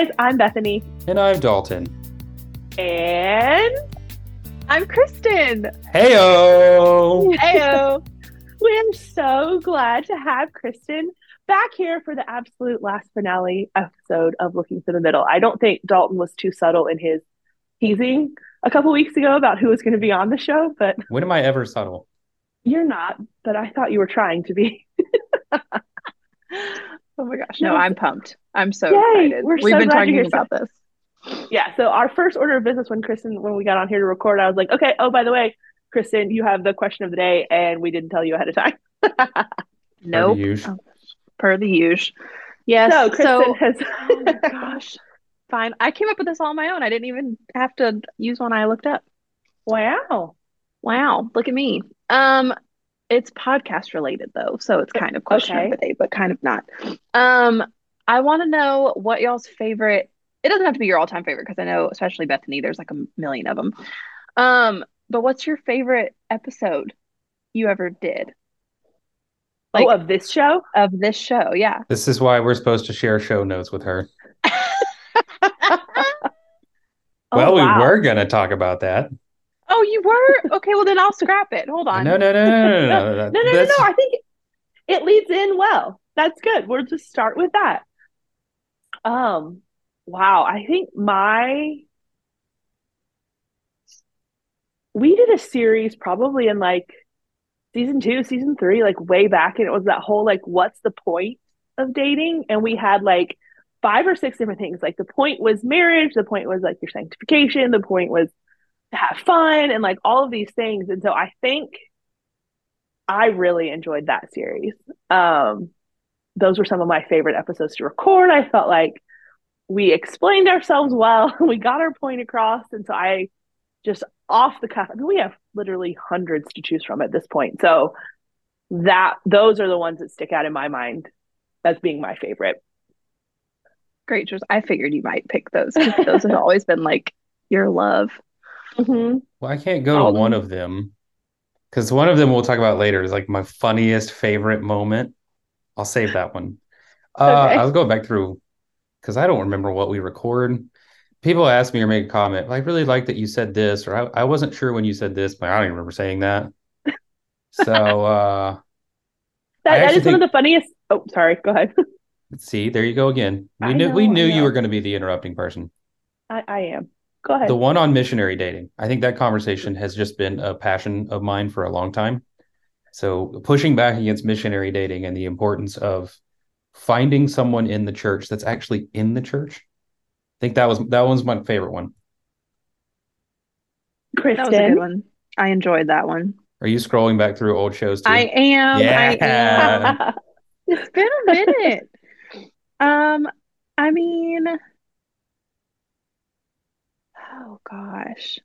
guys, I'm Bethany. And I'm Dalton. And I'm Kristen. Heyo! Heyo! we are so glad to have Kristen back here for the absolute last finale episode of Looking for the Middle. I don't think Dalton was too subtle in his teasing a couple weeks ago about who was going to be on the show, but when am I ever subtle? You're not, but I thought you were trying to be. Oh my gosh. No, I'm pumped. I'm so Yay, excited. we're We've so been glad talking about so- this. Yeah. So our first order of business when Kristen, when we got on here to record, I was like, okay, oh, by the way, Kristen, you have the question of the day, and we didn't tell you ahead of time. Nope. usual. Per the usual. Yes. so So, Kristen has. oh my gosh. Fine. I came up with this all on my own. I didn't even have to use one I looked up. wow. Wow. Look at me. Um, it's podcast related though, so it's kind of question Okay. of the day, but kind of not. Um, I want to know what y'all's favorite. It doesn't have to be your all-time favorite because I know, especially Bethany, there's like a million of them. Um, but what's your favorite episode you ever did? Like oh, of this show? of this show? Yeah. This is why we're supposed to share show notes with her. Oh, well, wow. we were going to talk about that. Oh, you were? Okay, well then I'll scrap it. Hold on. No, no, no, no, no, no. No, no, no, no. That's- I think it leads in well. That's good. We'll just start with that. Um, wow. I think my we did a series probably in like season two, season three, like way back, and it was that whole like, what's the point of dating? And we had like five or six different things. Like the point was marriage, the point was like your sanctification, the point was have fun, and like all of these things. And so I think I really enjoyed that series. Um, those were some of my favorite episodes to record. I felt like we explained ourselves well, we got our point across, and so I just off the cuff. I mean, we have literally hundreds to choose from at this point. So that those are the ones that stick out in my mind as being my favorite. Great choice. I figured you might pick those those have always been like your love. Mm-hmm. Well, I can't go All to one them. of them because one of them we'll talk about later is like my funniest favorite moment. I'll save that one. Uh, Okay. I was going back through because I don't remember what we record. People ask me or make a comment. I really like that you said this, or I, I wasn't sure when you said this, but I don't even remember saying that. So uh, That, that is one of the funniest. Oh, sorry. Go ahead. see, there you go again. We I knew we know, I knew you were going to be the interrupting person. I, I am. Go ahead. The one on missionary dating. I think that conversation has just been a passion of mine for a long time. So pushing back against missionary dating and the importance of finding someone in the church that's actually in the church. I think that was that one's my favorite one. Kristen. That was a good one. I enjoyed that one. Are you scrolling back through old shows too? I am. I am. Yeah. It's been a minute. Um, I mean, oh gosh.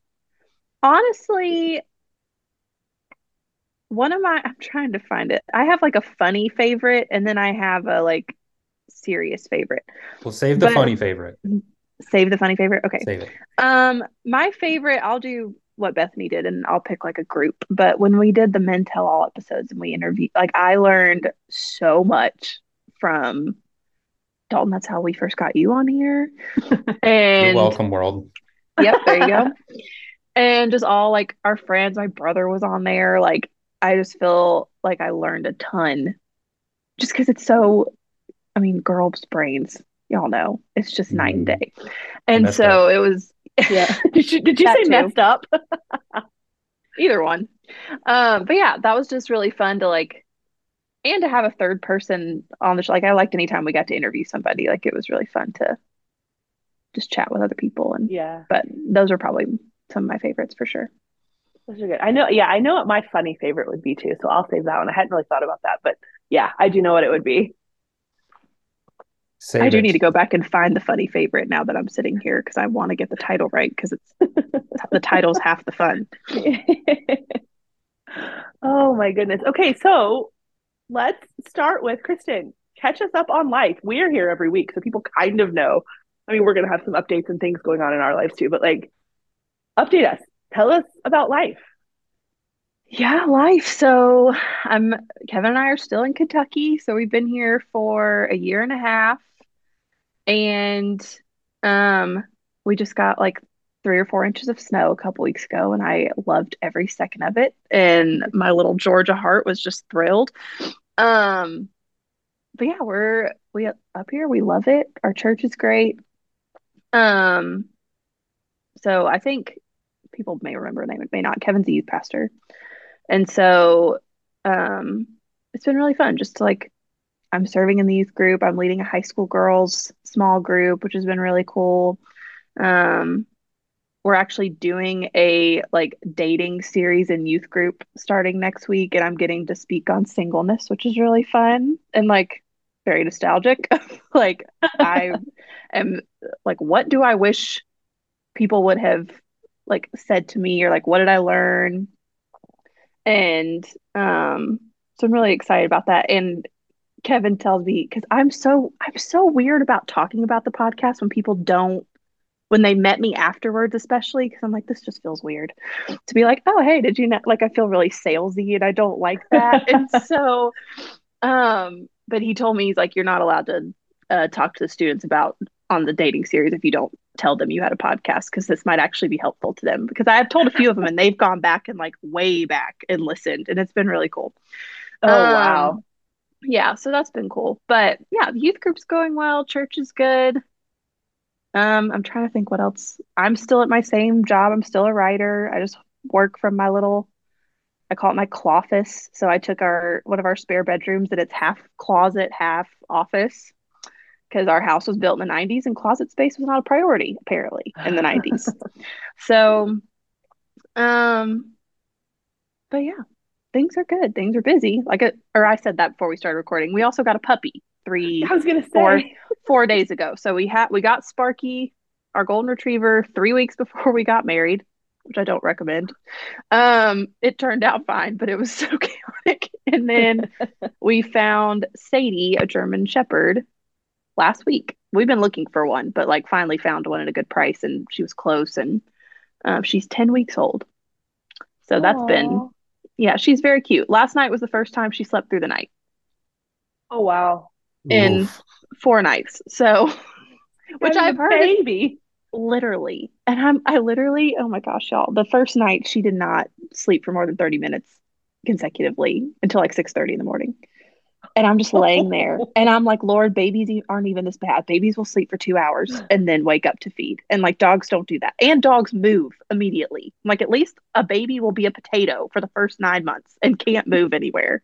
Honestly, one of my, I'm trying to find it. I have like a funny favorite, and then I have a like serious favorite. We'll save the But- funny favorite. Save the funny favorite. Okay. Save it. Um, my favorite, I'll do what Bethany did and I'll pick like a group. But when we did the Men Tell All episodes and we interviewed, like I learned so much from Dalton. That's how we first got you on here. You're welcome, world. Yep, there you go. And just all like our friends, my brother was on there. Like I just feel like I learned a ton just because it's so, I mean, girls' brains, y'all know, it's just night and Mm. day. And Messed so it was yeah. Did you did you say too. messed up? either one. Um, but yeah, that was just really fun to like, and to have a third person on the show. Like I liked anytime we got to interview somebody. Like it was really fun to just chat with other people. And Yeah. but those are probably some of my favorites for sure. Those are good. I know. Yeah, I know what my funny favorite would be too. So I'll save that one. I hadn't really thought about that, but yeah, I do know what it would be. Save I do it. need to go back and find the funny favorite now that I'm sitting here because I want to get the title right because it's the title's half the fun. oh my goodness. Okay, so let's start with Kristen. Catch us up on life. We're here every week, so people kind of know. I mean, we're gonna have some updates and things going on in our lives too, but like update us. Tell us about life. Yeah, life. So I'm Kevin and I are still in Kentucky. So we've been here for a year and a half. And Um, we just got like three or four inches of snow a couple weeks ago, and I loved every second of it. And my little Georgia heart was just thrilled. Um, but yeah, we're we up here. We love it. Our church is great. Um, so I think people may remember, they may not. Kevin's a youth pastor, and so um, it's been really fun just to like I'm serving in the youth group. I'm leading a high school girls small group, which has been really cool. Um, we're actually doing a like dating series in youth group starting next week, and I'm getting to speak on singleness, which is really fun and like very nostalgic. like I am like, what do I wish people would have like said to me, or like what did I learn? And um, so I'm really excited about that. And Kevin tells me because I'm so I'm so weird about talking about the podcast when people don't when they met me afterwards, especially because I'm like, this just feels weird to be like, oh hey, did you know? Like I feel really salesy and I don't like that. and so, um, but he told me he's like, you're not allowed to uh, talk to the students about on the dating series if you don't tell them you had a podcast because this might actually be helpful to them because I have told a few of them and they've gone back and like way back and listened and it's been really cool. Oh um, wow yeah, so that's been cool. But yeah, the youth group's going well. Church is good. Um, I'm trying to think what else. I'm still at my same job. I'm still a writer. I just work from my little I call it my office. So I took our one of our spare bedrooms that it's half closet, half office because our house was built in the 90s and closet space was not a priority apparently in the 90s. so um but yeah, things are good. Things are busy. Like a, or I said that before we started recording. We also got a puppy three I was gonna say four, four days ago. So we had we got Sparky, our golden retriever, three weeks before we got married, which I don't recommend. Um, it turned out fine, but it was so chaotic. And then we found Sadie, a German Shepherd, last week. We've been looking for one, but like finally found one at a good price, and she was close, and um, she's ten weeks old. So that's Aww. been yeah, she's very cute. Last night was the first time she slept through the night. Oh wow. In Oof. four nights. So which I've heard baby. Literally. And I'm I literally, oh my gosh, y'all. The first night she did not sleep for more than 30 minutes consecutively until like 6 30 in the morning. And I'm just laying there and I'm like, Lord, babies aren't even this bad. Babies will sleep for two hours and then wake up to feed. And like dogs don't do that. And dogs move immediately. Like at least a baby will be a potato for the first nine months and can't move anywhere.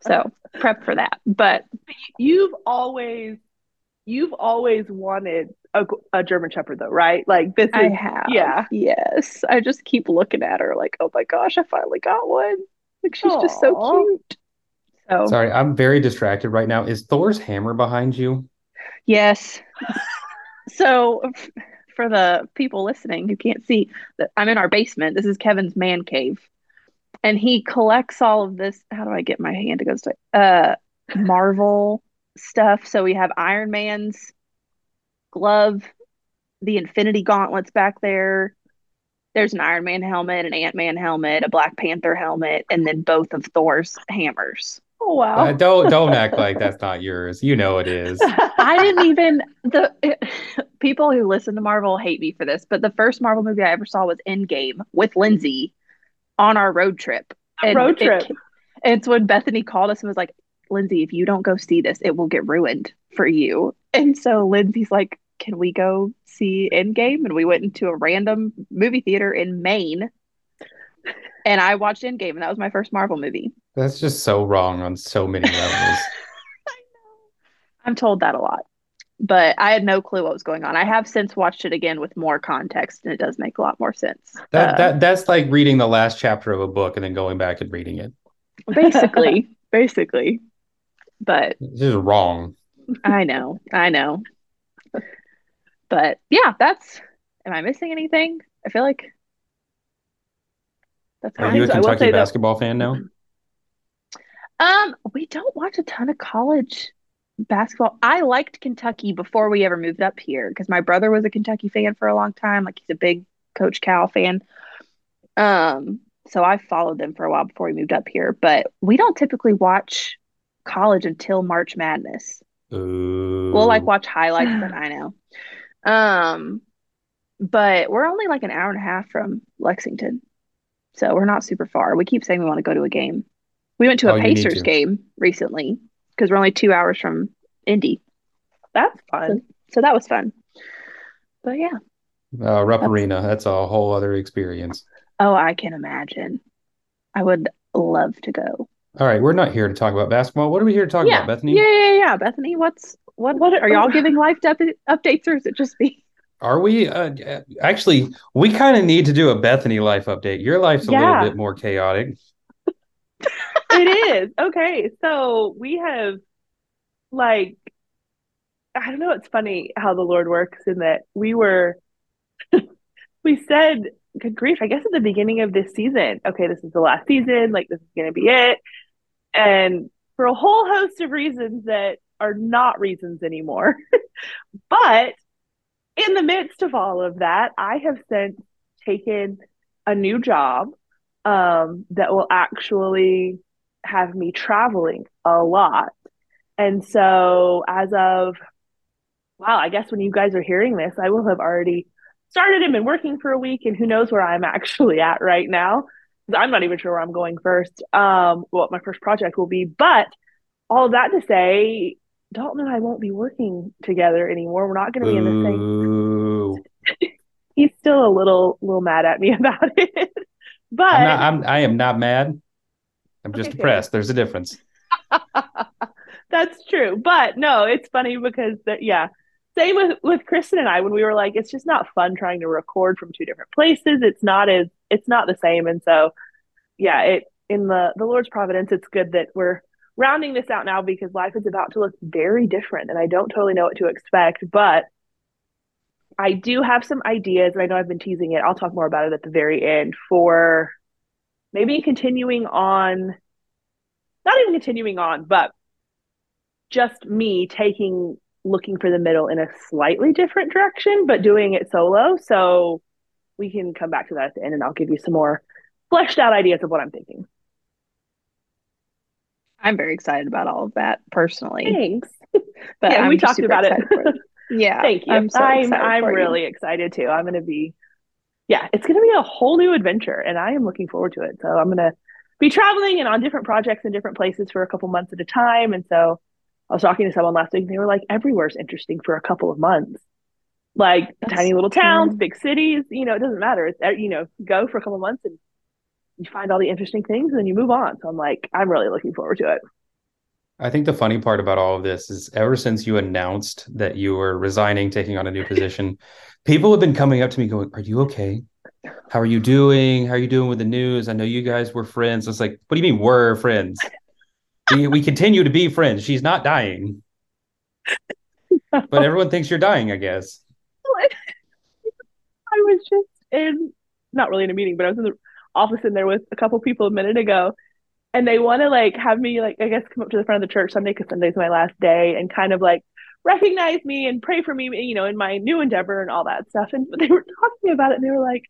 So prep for that. But you've always you've always wanted a, a, German Shepherd, though, right? Like this is, I have. Yeah. Yes. I just keep looking at her like, oh my gosh, I finally got one. Like she's Aww. just so cute. So sorry, I'm very distracted right now. Is Thor's hammer behind you? Yes. so for the people listening who can't see that I'm in our basement. This is Kevin's man cave. And he collects all of this. How do I get my hand to go to uh Marvel stuff? So we have Iron Man's glove, the Infinity Gauntlets back there. There's an Iron Man helmet, an Ant Man helmet, a Black Panther helmet, and then both of Thor's hammers. Oh wow! Uh, don't don't act like that's not yours. You know it is. I didn't even the it, people who listen to Marvel hate me for this, but the first Marvel movie I ever saw was Endgame with Lindsay on our road trip. And road trip. It, it's when Bethany called us and was like, "Lindsay, if you don't go see this, it will get ruined for you." And so Lindsay's like, "Can we go see Endgame?" And we went into a random movie theater in Maine and I watched Endgame, and that was my first Marvel movie. That's just so wrong on so many levels. I'm told that a lot, but I had no clue what was going on. I have since watched it again with more context, and it does make a lot more sense. That uh, that that's like reading the last chapter of a book and then going back and reading it. Basically, basically, but this is wrong. I know, I know, but yeah, that's. Am I missing anything? I feel like that's Are you a Kentucky basketball that, fan now? Um, we don't watch a ton of college basketball. I liked Kentucky before we ever moved up here because my brother was a Kentucky fan for a long time. Like he's a big Coach Cal fan. Um, so I followed them for a while before we moved up here. But we don't typically watch college until March Madness. Ooh. We'll like watch highlights, but I know. Um, but we're only like an hour and a half from Lexington. So we're not super far. We keep saying we want to go to a game. We went to Oh, a need Pacers to. game recently because we're only two hours from Indy. That's fun. So that was fun. But yeah. Uh, Rupp Arena. That's a whole other experience. Oh, I can imagine. I would love to go. All right, we're not here to talk about basketball. What are we here to talk yeah. about, Bethany? Yeah, yeah, yeah. Bethany, what's what What- are y'all giving life up- updates or is it just me? Are we? Uh, actually, we kind of need to do a Bethany life update. Your life's a Yeah. little bit more chaotic. it is. Okay. So we have like I don't know, it's funny how the Lord works in that we were we said good grief, I guess at the beginning of this season, okay, this is the last season, like this is gonna be it. And for a whole host of reasons that are not reasons anymore. but in the midst of all of that, I have since taken a new job um, that will actually have me traveling a lot. And so, as of, wow, I guess when you guys are hearing this, I will have already started and been working for a week, and who knows where I'm actually at right now. I'm not even sure where I'm going first, um, what my first project will be. But all that to say, Dalton and I won't be working together anymore. We're not going to be in the same. He's still a little, little mad at me about it. but I'm not, I'm, I am not mad. I'm just Okay, depressed. There's a difference. That's true. But no, it's funny because that yeah. Same with with Kristen and I when we were like, it's just not fun trying to record from two different places. It's not as it's not the same. And so yeah, it in the the Lord's providence, it's good that we're rounding this out now because life is about to look very different and I don't totally know what to expect, but I do have some ideas, and I know I've been teasing it. I'll talk more about it at the very end for maybe continuing on, not even continuing on, but just me taking looking for the middle in a slightly different direction, but doing it solo. So we can come back to that at the end and I'll give you some more fleshed out ideas of what I'm thinking. I'm very excited about all of that personally. Thanks. But yeah, I'm we talked about it. it. Yeah. Thank you. I'm so I'm, I'm for you. really excited too. I'm going to be, yeah, it's going to be a whole new adventure and I am looking forward to it. So I'm going to be traveling and on different projects in different places for a couple months at a time. And so I was talking to someone last week and they were like, everywhere's interesting for a couple of months. Like That's tiny little true. towns, big cities, you know, it doesn't matter. It's, you know, go for a couple of months and you find all the interesting things and then you move on. So I'm like, I'm really looking forward to it. I think the funny part about all of this is ever since you announced that you were resigning, taking on a new position, people have been coming up to me going, Are you okay? How are you doing? How are you doing with the news? I know you guys were friends. It's like, what do you mean we're friends? We, we continue to be friends. She's not dying. But everyone thinks you're dying, I guess. I was just in, not really in a meeting, but I was in the office in there with a couple people a minute ago, and they want to like have me like I guess come up to the front of the church Sunday because Sunday's my last day, and kind of like recognize me and pray for me, you know, in my new endeavor and all that stuff. And they were talking about it, and they were like,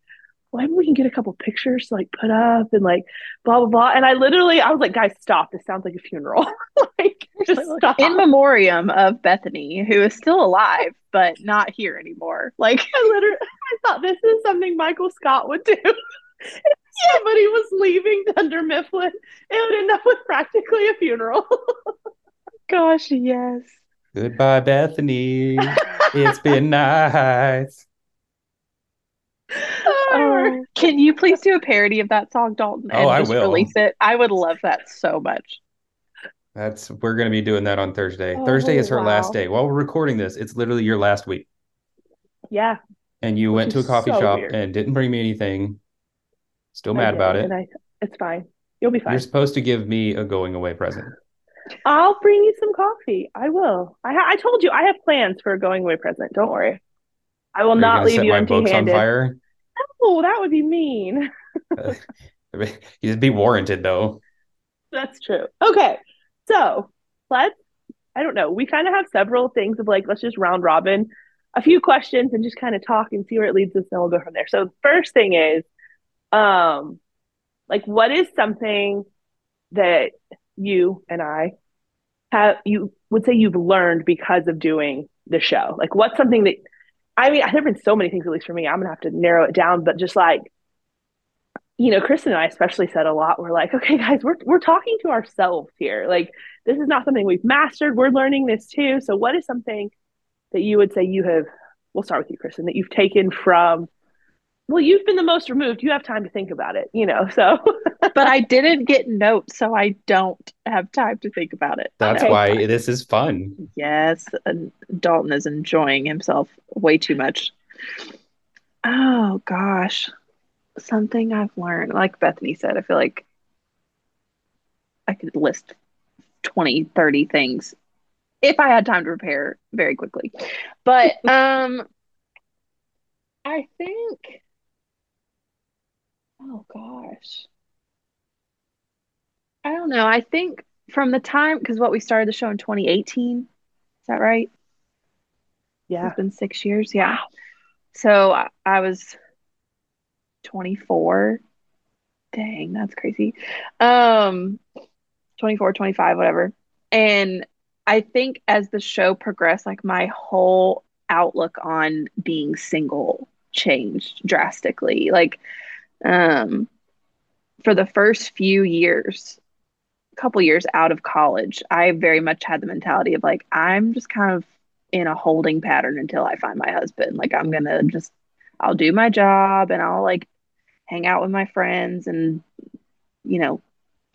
"Well, maybe we can get a couple pictures to like put up and like blah blah blah." And I literally, I was like, "Guys, stop! This sounds like a funeral. like, just stop." In memoriam of Bethany, who is still alive but not here anymore. Like I literally, I thought this is something Michael Scott would do. If somebody was leaving Dunder Mifflin, it would end up with practically a funeral. gosh, yes. Goodbye, Bethany. It's been nice. Oh, oh, can you please do a parody of that song, Dalton, and Oh, I just will. release it? I would love that so much. That's we're gonna be doing that on Thursday. Oh, Thursday is her wow. last day. While we're recording this, it's literally your last week. yeah, And you Which went to a coffee so shop weird. and didn't bring me anything. Still mad did, about it. I, it's fine. You'll be fine. You're supposed to give me a going away present. I'll bring you some coffee. I will. I, ha- I told you I have plans for a going away present. Don't worry. I will not leave you my books on empty-handed. fire? Oh, that would be mean. You'd be warranted though. That's true. Okay. So let's, I don't know, we kind of have several things of like, let's just round robin a few questions and just kind of talk and see where it leads us, and we'll go from there. So, first thing is, um, like, what is something that you and I have, you would say you've learned because of doing the show? Like, what's something that I mean, there have been so many things, at least for me. I'm gonna have to narrow it down, but just like, you know, Kristen and I especially said a lot. We're like, okay, guys, we're we're talking to ourselves here. Like, this is not something we've mastered. We're learning this too. So, what is something that you would say you have? We'll start with you, Kristen. That you've taken from well, you've been the most removed. You have time to think about it, you know. So, but I didn't get notes, so I don't have time to think about it. That's okay. why this is fun. Yes, Dalton is enjoying himself way too much. Oh gosh, something I've learned, like Bethany said, I feel like I could list 20, 30 things if I had time to prepare very quickly. But um I think Oh gosh. I don't know. I think from the time because what we started the show in 2018. Is that right? Yeah. It's been six years. Yeah. Wow. So I, I was 24. Dang, that's crazy. Um 24, 25, whatever. And I think as the show progressed, like my whole outlook on being single changed drastically. Like um, for the first few years, a couple years out of college, I very much had the mentality of like, I'm just kind of in a holding pattern until I find my husband. Like, I'm going to just, I'll do my job and I'll like hang out with my friends and, you know,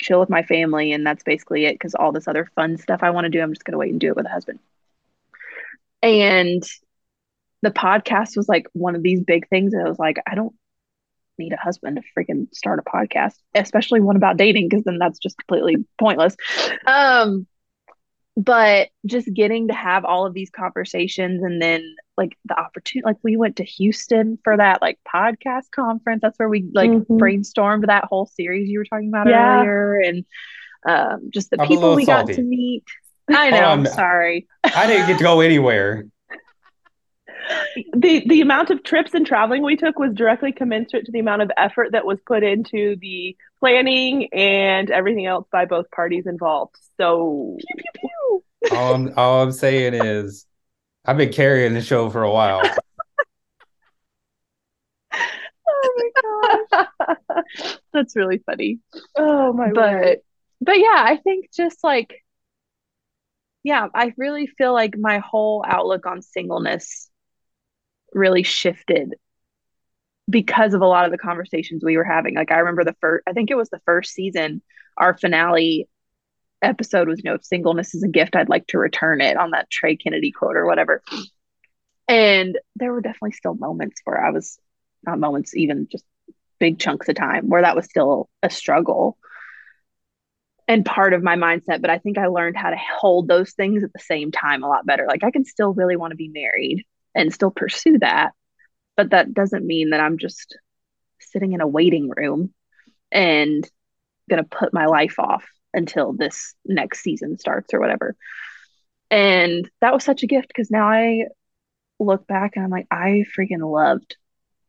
chill with my family. And that's basically it. Cause all this other fun stuff I want to do, I'm just going to wait and do it with a husband. And the podcast was like one of these big things. And I was like, I don't need a husband to freaking start a podcast, especially one about dating, because then that's just completely pointless. Um, but just getting to have all of these conversations and then like the opportunity, like we went to Houston for that like podcast conference. That's where we like mm-hmm. brainstormed that whole series you were talking about yeah. earlier, and um, just the I'm people we salty. got to meet. I know. Um, I'm sorry. I didn't get to go anywhere the the amount of trips and traveling we took was directly commensurate to the amount of effort that was put into the planning and everything else by both parties involved. So pew, pew, pew. all, I'm, all I'm saying is I've been carrying the show for a while. oh my gosh. That's really funny. Oh my but word. but yeah, I think just like yeah, I really feel like my whole outlook on singleness really shifted because of a lot of the conversations we were having. Like I remember the first, I think it was the first season, our finale episode was, you know, singleness is a gift, I'd like to return it on that Trey Kennedy quote or whatever. And there were definitely still moments where I was, not moments, even just big chunks of time where that was still a struggle and part of my mindset. But I think I learned how to hold those things at the same time a lot better. Like I can still really want to be married and still pursue that. But that doesn't mean that I'm just sitting in a waiting room and going to put my life off until this next season starts or whatever. And that was such a gift because now I look back and I'm like, I freaking loved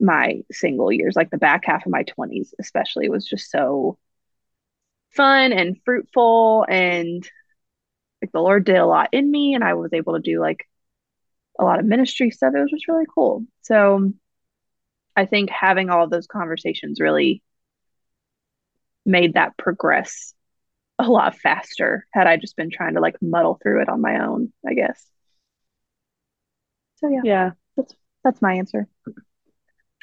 my single years, like the back half of my 20s, especially, was just so fun and fruitful. And like the Lord did a lot in me, and I was able to do like a lot of ministry stuff. It was just really cool. So I think having all of those conversations really made that progress a lot faster had I just been trying to like muddle through it on my own, I guess. So yeah. Yeah. That's that's my answer.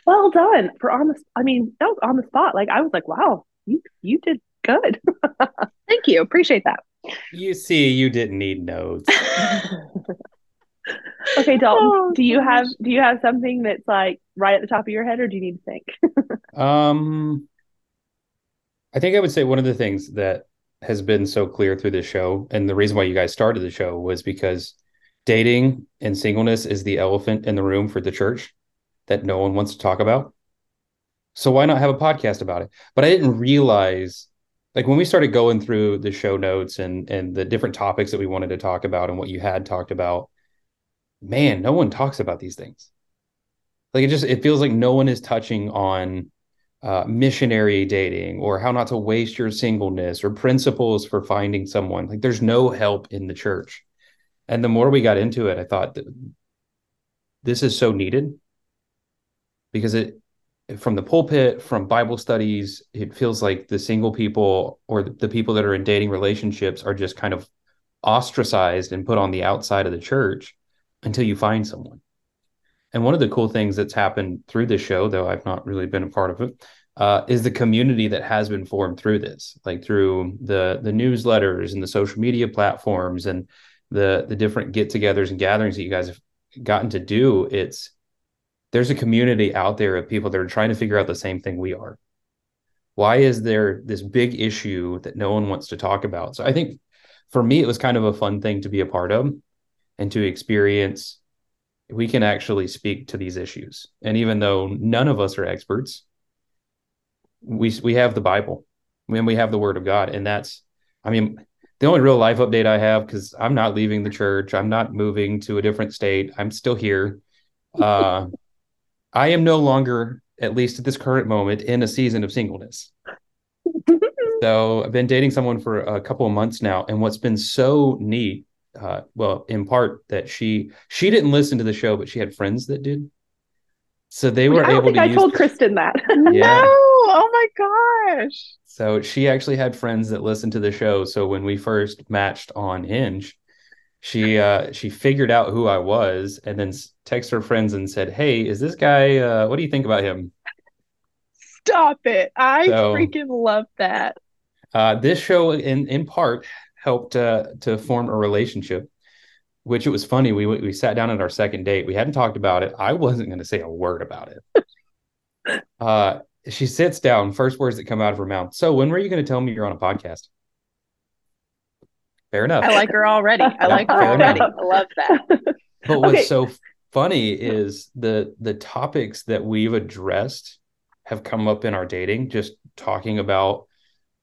Well done for on the I mean, that was on the spot. Like I was like, wow, you you did good. Thank you. Appreciate that. You see, you didn't need notes. okay, Dalton, oh, do you have do you have something that's like right at the top of your head, or do you need to think? um, I think I would say one of the things that has been so clear through the show, and the reason why you guys started the show was because dating and singleness is the elephant in the room for the church that no one wants to talk about. So why not have a podcast about it? But I didn't realize like when we started going through the show notes and and the different topics that we wanted to talk about and what you had talked about man, no one talks about these things. Like it just it feels like no one is touching on uh, missionary dating or how not to waste your singleness or principles for finding someone. Like there's no help in the church. And the more we got into it, I thought that this is so needed because it from the pulpit, from Bible studies, it feels like the single people or the people that are in dating relationships are just kind of ostracized and put on the outside of the church until you find someone. And one of the cool things that's happened through this show, though I've not really been a part of it, uh, is the community that has been formed through this, like through the the newsletters and the social media platforms and the the different get-togethers and gatherings that you guys have gotten to do. It's there's a community out there of people that are trying to figure out the same thing we are. Why is there this big issue that no one wants to talk about? So I think for me, it was kind of a fun thing to be a part of and to experience. We can actually speak to these issues. And even though none of us are experts, we we have the Bible and we have the Word of God. And that's, I mean, the only real life update I have, because I'm not leaving the church, I'm not moving to a different state, I'm still here. Uh, I am no longer, at least at this current moment, in a season of singleness. so I've been dating someone for a couple of months now, and what's been so neat, uh, well, in part that she she didn't listen to the show, but she had friends that did. So they were I able to. I told Kristen that. yeah. No! Oh my gosh! So she actually had friends that listened to the show. So when we first matched on Hinge, she uh she figured out who I was and then texted her friends and said, "Hey, is this guy? Uh, what do you think about him?" Stop it! I so, freaking love that. Uh, this show, in in part, helped uh, to form a relationship. Which it was funny. We we sat down at our second date. We hadn't talked about it. I wasn't going to say a word about it. uh, she sits down. First words that come out of her mouth. So, when were you going to tell me you're on a podcast? Fair enough. I like her already. I like her already. I love that. But what's okay. so funny is the the topics that we've addressed have come up in our dating, just talking about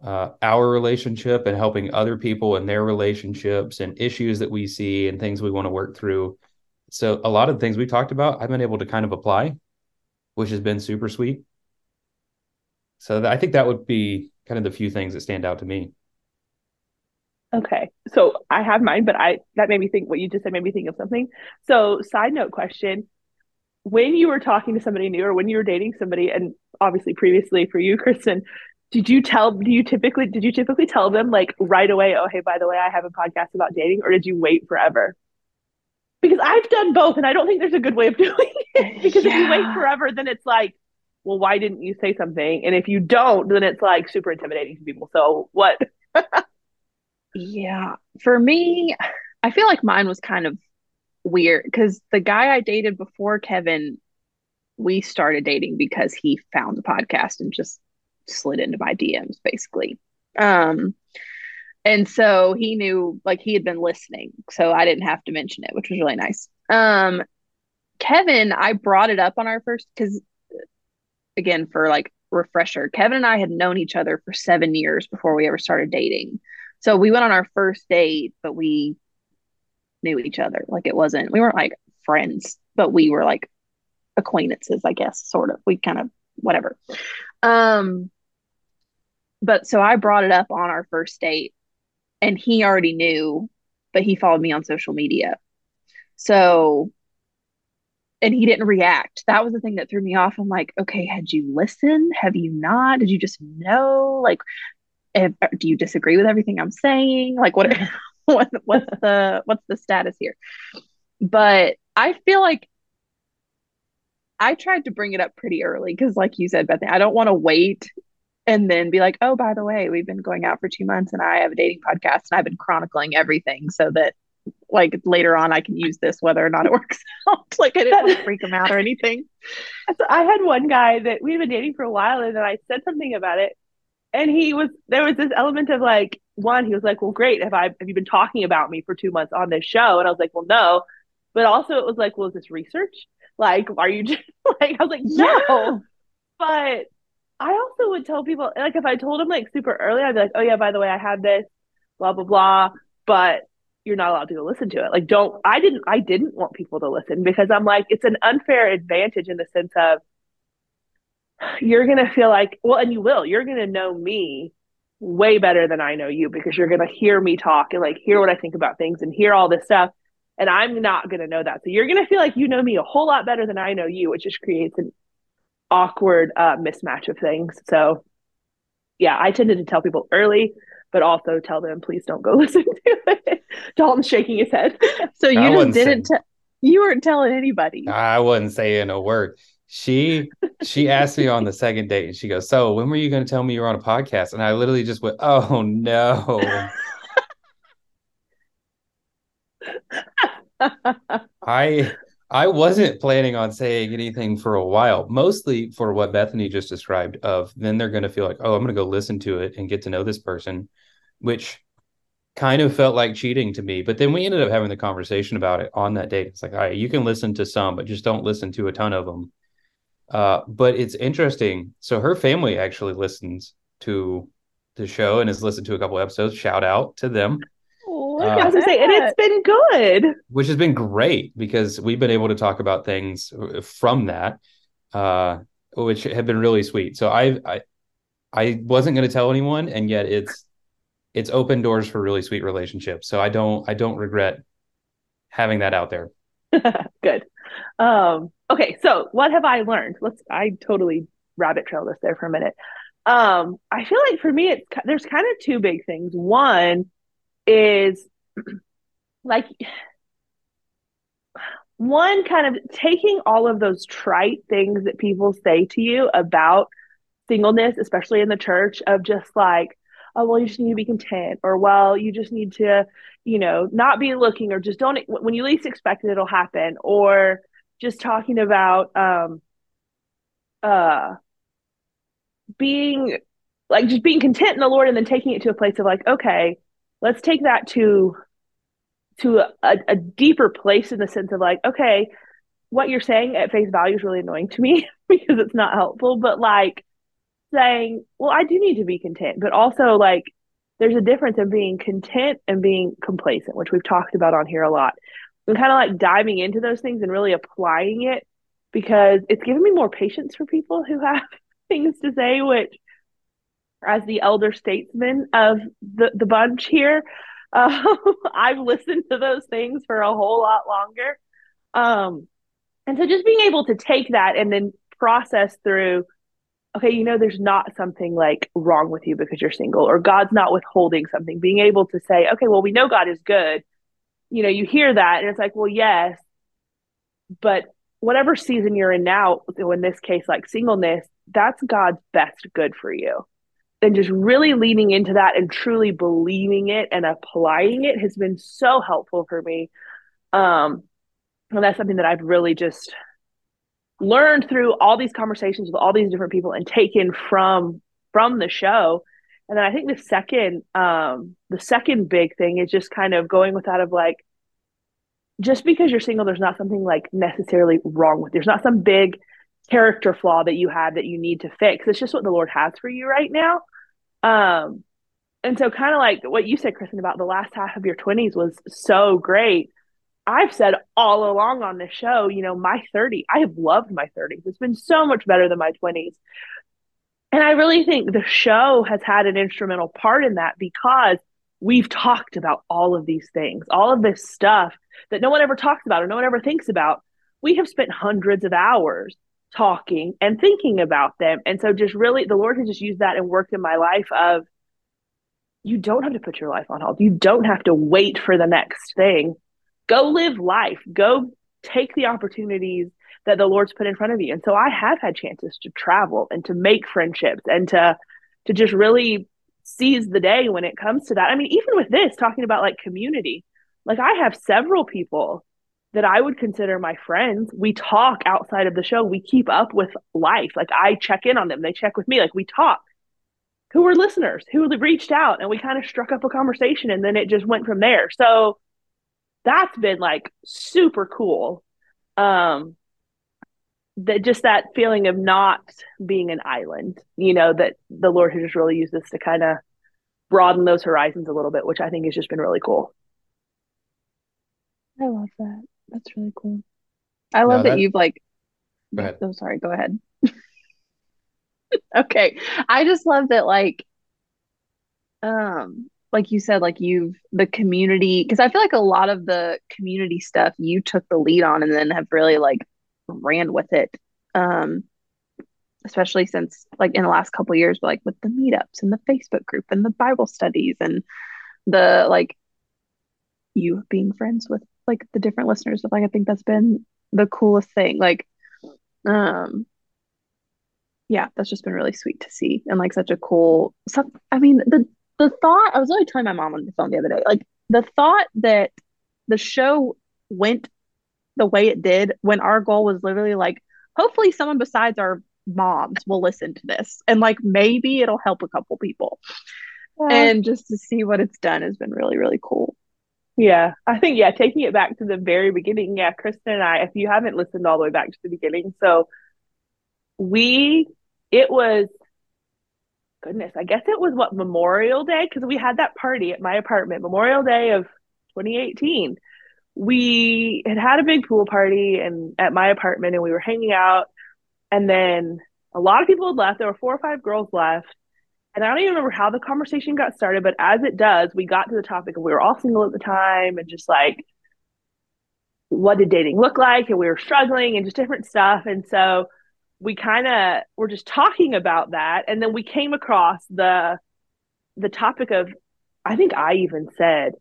uh, our relationship and helping other people in their relationships and issues that we see and things we want to work through. So a lot of the things we talked about, I've been able to kind of apply, which has been super sweet. So I think that would be kind of the few things that stand out to me. Okay. So I have mine, but I that made me think what you just said made me think of something. So side note question. When you were talking to somebody new or when you were dating somebody, and obviously previously for you, Kristen, did you tell do you typically did you typically tell them like right away, oh hey, by the way, I have a podcast about dating, or did you wait forever? Because I've done both and I don't think there's a good way of doing it. because yeah. if you wait forever, then it's like, well, why didn't you say something? And if you don't, then it's like super intimidating to people. So what Yeah. For me, I feel like mine was kind of weird because the guy I dated before Kevin, we started dating because he found the podcast and just slid into my DMs basically. Um and so he knew like he had been listening, so I didn't have to mention it, which was really nice. Um Kevin, I brought it up on our first cuz again for like refresher, Kevin and I had known each other for 7 years before we ever started dating. So we went on our first date, but we knew each other. Like it wasn't, we weren't like friends, but we were like acquaintances, I guess, sort of. We kind of, whatever. Um, but so I brought it up on our first date and he already knew, but he followed me on social media. So, and he didn't react. That was the thing that threw me off. I'm like, okay, had you listened? Have you not? Did you just know? Like, if, do you disagree with everything I'm saying? Like what, what what's the what's the status here? But I feel like I tried to bring it up pretty early because, like you said, Bethany, I don't want to wait and then be like, oh, by the way, we've been going out for two months and I have a dating podcast and I've been chronicling everything so that like later on I can use this whether or not it works out. like I didn't want to freak him out or anything. So I had one guy that we've been dating for a while and then I said something about it and he was there was this element of like one he was like well great have i have you been talking about me for two months on this show and i was like well no but also it was like well is this research like are you just like i was like no yeah. but i also would tell people like if i told them like super early i'd be like oh yeah by the way i have this blah blah blah but you're not allowed to listen to it like don't i didn't i didn't want people to listen because i'm like it's an unfair advantage in the sense of you're to feel like, well, and you will, you're to know me way better than I know you because you're to hear me talk and like hear what I think about things and hear all this stuff. And I'm not to know that. So you're to feel like you know me a whole lot better than I know you, which just creates an awkward uh, mismatch of things. So yeah, I tended to tell people early, but also tell them, please don't go listen to it. Dalton's shaking his head. so you just didn't, t- you weren't telling anybody. I wasn't saying a word. She she asked me on the second date and she goes, So when were you gonna tell me you were on a podcast? And I literally just went, Oh no. I I wasn't planning on saying anything for a while, mostly for what Bethany just described of then they're gonna feel like, oh, I'm gonna go listen to it and get to know this person, which kind of felt like cheating to me. But then we ended up having the conversation about it on that date. It's like, all right, you can listen to some, but just don't listen to a ton of them. Uh, but it's interesting. So her family actually listens to the show and has listened to a couple episodes. Shout out to them. Oh, uh, I was say, and it's been good, which has been great because we've been able to talk about things from that, uh, which have been really sweet. So I, I, I wasn't going to tell anyone, and yet it's it's opened doors for really sweet relationships. So I don't I don't regret having that out there. Good. Um, okay, so what have I learned? Let's I totally rabbit trail this there for a minute. Um, I feel like for me, it's there's kind of two big things. One is like one kind of taking all of those trite things that people say to you about singleness, especially in the church, of just like, oh well you just need to be content or well you just need to you know not be looking or just don't when you least expect it it'll happen or just talking about um uh being like just being content in the lord and then taking it to a place of like okay let's take that to to a, a deeper place in the sense of like okay what you're saying at face value is really annoying to me because it's not helpful but like saying, well, I do need to be content, but also like there's a difference in being content and being complacent, which we've talked about on here a lot. And kind of like diving into those things and really applying it because it's given me more patience for people who have things to say, which as the elder statesman of the, the bunch here, uh, I've listened to those things for a whole lot longer. Um, and so just being able to take that and then process through okay, you know, there's not something like wrong with you because you're single, or God's not withholding something. Being able to say, okay, well, we know God is good. You know, you hear that, and it's like, well, yes, but whatever season you're in now, in this case, like singleness, that's God's best good for you. And just really leaning into that and truly believing it and applying it has been so helpful for me. Um, and that's something that I've really just learned through all these conversations with all these different people and taken from from the show. And then i think the second um the second big thing is just kind of going with that of like just because you're single there's not something like necessarily wrong with there's not some big character flaw that you have that you need to fix. It's just what the lord has for you right now um and so kind of like what you said kristen about the last half of your 20s was so great I've said all along on this show, you know, my 30, I have loved my 30s. It's been so much better than my 20s. And I really think the show has had an instrumental part in that because we've talked about all of these things, all of this stuff that no one ever talks about or no one ever thinks about. We have spent hundreds of hours talking and thinking about them. And so just really the Lord has just used that and worked in my life of you don't have to put your life on hold. You don't have to wait for the next thing go live life, go take the opportunities that the Lord's put in front of you. And so I have had chances to travel and to make friendships and to to just really seize the day when it comes to that. I mean, even with this talking about like community, like I have several people that I would consider my friends. We talk outside of the show. We keep up with life. Like I check in on them, they check with me. Like we talk. Who were listeners who reached out and we kind of struck up a conversation and then it just went from there. So that's been like super cool. Um, that just that feeling of not being an island, you know, that the Lord has just really used this to kind of broaden those horizons a little bit, which I think has just been really cool. I love that. That's really cool. I love no, that, that, you've like. Go ahead. Oh, sorry. Go ahead. okay, I just love that. Like, um, like you said, like you've the community because I feel like a lot of the community stuff you took the lead on and then have really like ran with it. Um, especially since like in the last couple years, like with the meetups and the Facebook group and the Bible studies and the like you being friends with like the different listeners. Like I think that's been the coolest thing. Like, um, yeah, that's just been really sweet to see and like such a cool. So, I mean, the the thought I was only telling my mom on the phone the other day, like the thought that the show went the way it did when our goal was literally like, hopefully someone besides our moms will listen to this and like maybe it'll help a couple people. Yeah. And just to see what it's done has been really, really cool. Yeah, I think, yeah, taking it back to the very beginning, yeah, Kristen and I, if you haven't listened all the way back to the beginning, so we, it was goodness, I guess it was what Memorial Day because we had that party at my apartment, Memorial Day of 2018. We had had a big pool party and at my apartment, and we were hanging out. And then a lot of people had left. There were four or five girls left. And I don't even remember how the conversation got started, but as it does, we got to the topic of we were all single at the time and just like, what did dating look like? And we were struggling and just different stuff. And so we kind of were just talking about that and then we came across the the topic of i think i even said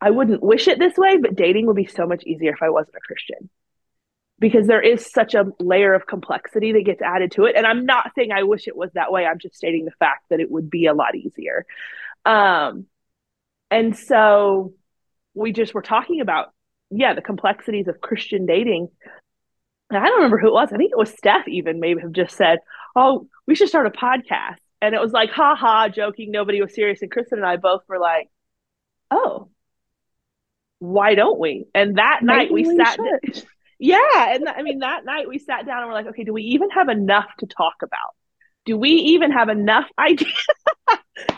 i wouldn't wish it this way but dating would be so much easier if i wasn't a christian because there is such a layer of complexity that gets added to it and i'm not saying i wish it was that way i'm just stating the fact that it would be a lot easier um and so we just were talking about yeah the complexities of christian dating I don't remember who it was. I think it was Steph, even maybe have just said, Oh, we should start a podcast. And it was like, ha ha, joking. Nobody was serious. And Kristen and I both were like, Oh, why don't we? And that maybe night we, we sat. Yeah. And th- I mean, that night we sat down and we're like, okay, do we even have enough to talk about? Do we even have enough ideas?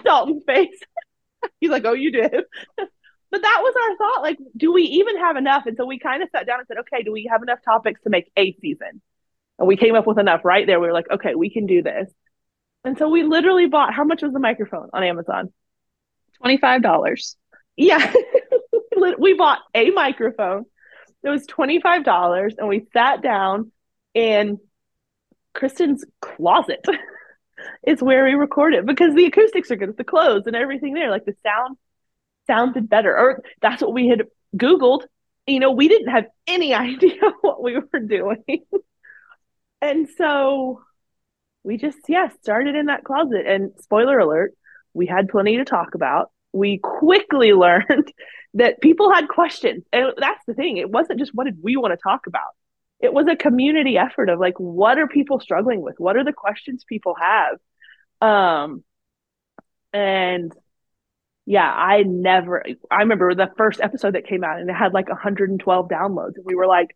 Dalton face. He's like, oh, you did but that was our thought. Like, do we even have enough? And so we kind of sat down and said, okay, do we have enough topics to make a season? And we came up with enough right there. We were like, okay, we can do this. And so we literally bought how much was the microphone on Amazon? $25. Yeah. we bought a microphone. It was $25 and we sat down in Kristen's closet. is where we recorded because the acoustics are good. The clothes and everything there. Like the sound sounded better or that's what we had googled you know we didn't have any idea what we were doing and so we just yeah started in that closet and spoiler alert we had plenty to talk about we quickly learned that people had questions and that's the thing it wasn't just what did we want to talk about it was a community effort of like what are people struggling with what are the questions people have um and yeah, I never, I remember the first episode that came out and it had like 112 downloads. And we were like,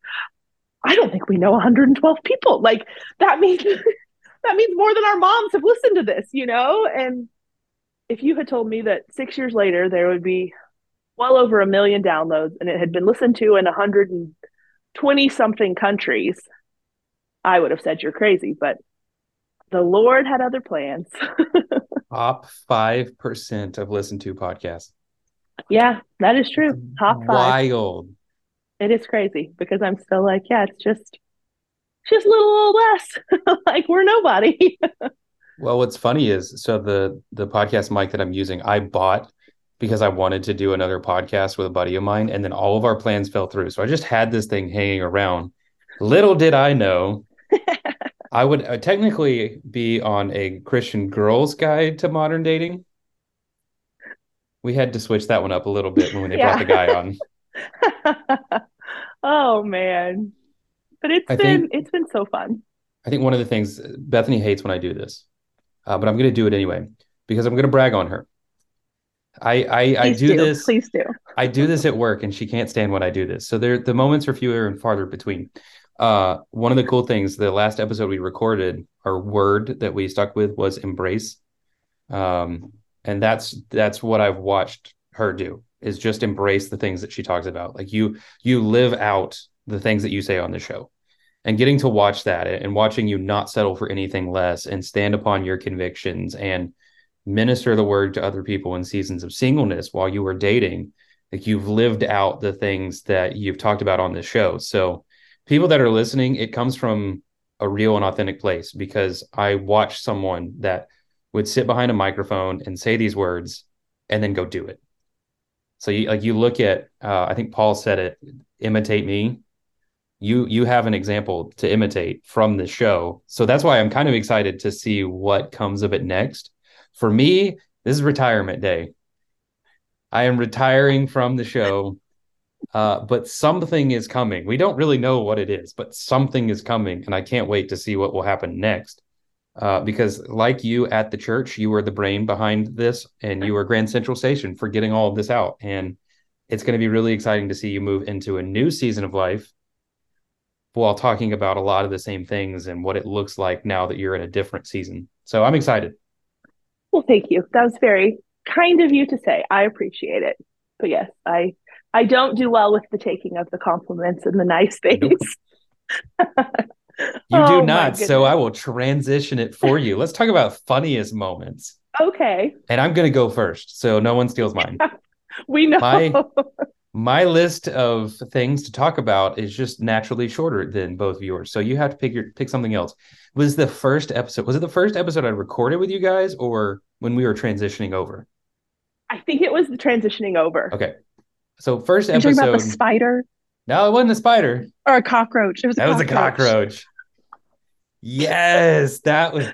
I don't think we know 112 people. Like that means, that means more than our moms have listened to this, you know? And if you had told me that six years later there would be well over a million downloads and it had been listened to in 120 something countries, I would have said you're crazy. But the Lord had other plans. Top 5% of listened to podcasts. Yeah, that is true. Top five. Wild. It is crazy because I'm still like, yeah, it's just just a little less. like we're nobody. well, what's funny is so the the podcast mic that I'm using, I bought because I wanted to do another podcast with a buddy of mine, and then all of our plans fell through. So I just had this thing hanging around. Little did I know I would uh, technically be on a Christian girl's guide to modern dating. We had to switch that one up a little bit when they yeah. brought the guy on. oh man. But it's I been think, it's been so fun. I think one of the things Bethany hates when I do this, uh, but I'm going to do it anyway because I'm going to brag on her. I I, I do, do, this. Please do. I do this at work, and she can't stand when I do this. So there, the moments are fewer and farther between uh one of the cool things the last episode we recorded our word that we stuck with was embrace um and that's that's what i've watched her do is just embrace the things that she talks about like you you live out the things that you say on the show and getting to watch that and watching you not settle for anything less and stand upon your convictions and minister the word to other people in seasons of singleness while you were dating. Like you've lived out the things that you've talked about on this show. So people that are listening it comes from a real and authentic place because i watched someone that would sit behind a microphone and say these words and then go do it. So you like you look at uh, i think paul said it imitate me. You you have an example to imitate from the show. So that's why i'm kind of excited to see what comes of it next for me this is retirement day i am retiring from the show uh, but something is coming we don't really know what it is but something is coming and i can't wait to see what will happen next uh, because like you at the church you were the brain behind this and you were grand central station for getting all of this out and it's going to be really exciting to see you move into a new season of life while talking about a lot of the same things and what it looks like now that you're in a different season. So I'm excited. Well, thank you. That was very kind of you to say. I appreciate it. But yes, I I don't do well with the taking of the compliments and the nice things. Nope. you oh, do not. So I will transition it for you. Let's talk about funniest moments. Okay. And I'm going to go first so no one steals mine. we know. My, my list of things to talk about is just naturally shorter than both of yours. So you have to pick your pick something else. Was the first episode was it the first episode I recorded with you guys or when we were transitioning over? I think it was the transitioning over. Okay. So first You're episode about the spider? No, it wasn't a spider. Or a cockroach. It was that a was a cockroach. Yes, that was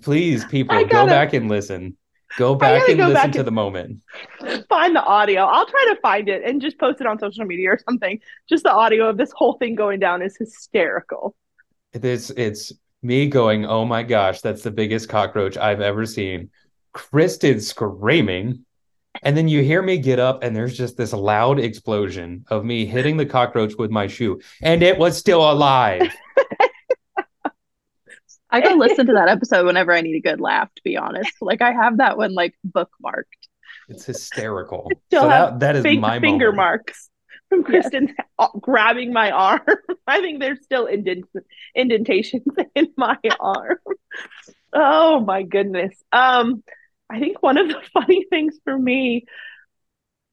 please people go back and listen. Go back and go listen back to the moment. Find the audio. I'll try to find it and just post it on social media or something. Just the audio of this whole thing going down is hysterical. It's it's me going, oh my gosh, that's the biggest cockroach I've ever seen. Kristen screaming. And then you hear me get up, and there's just this loud explosion of me hitting the cockroach with my shoe, and it was still alive. I go listen to that episode whenever I need a good laugh, to be honest. Like I have that one like bookmarked. It's hysterical. so that, that is my finger moment. marks from Kristen yes. grabbing my arm. I think there's still indent- indentations in my arm. Oh my goodness. Um, I think one of the funny things for me,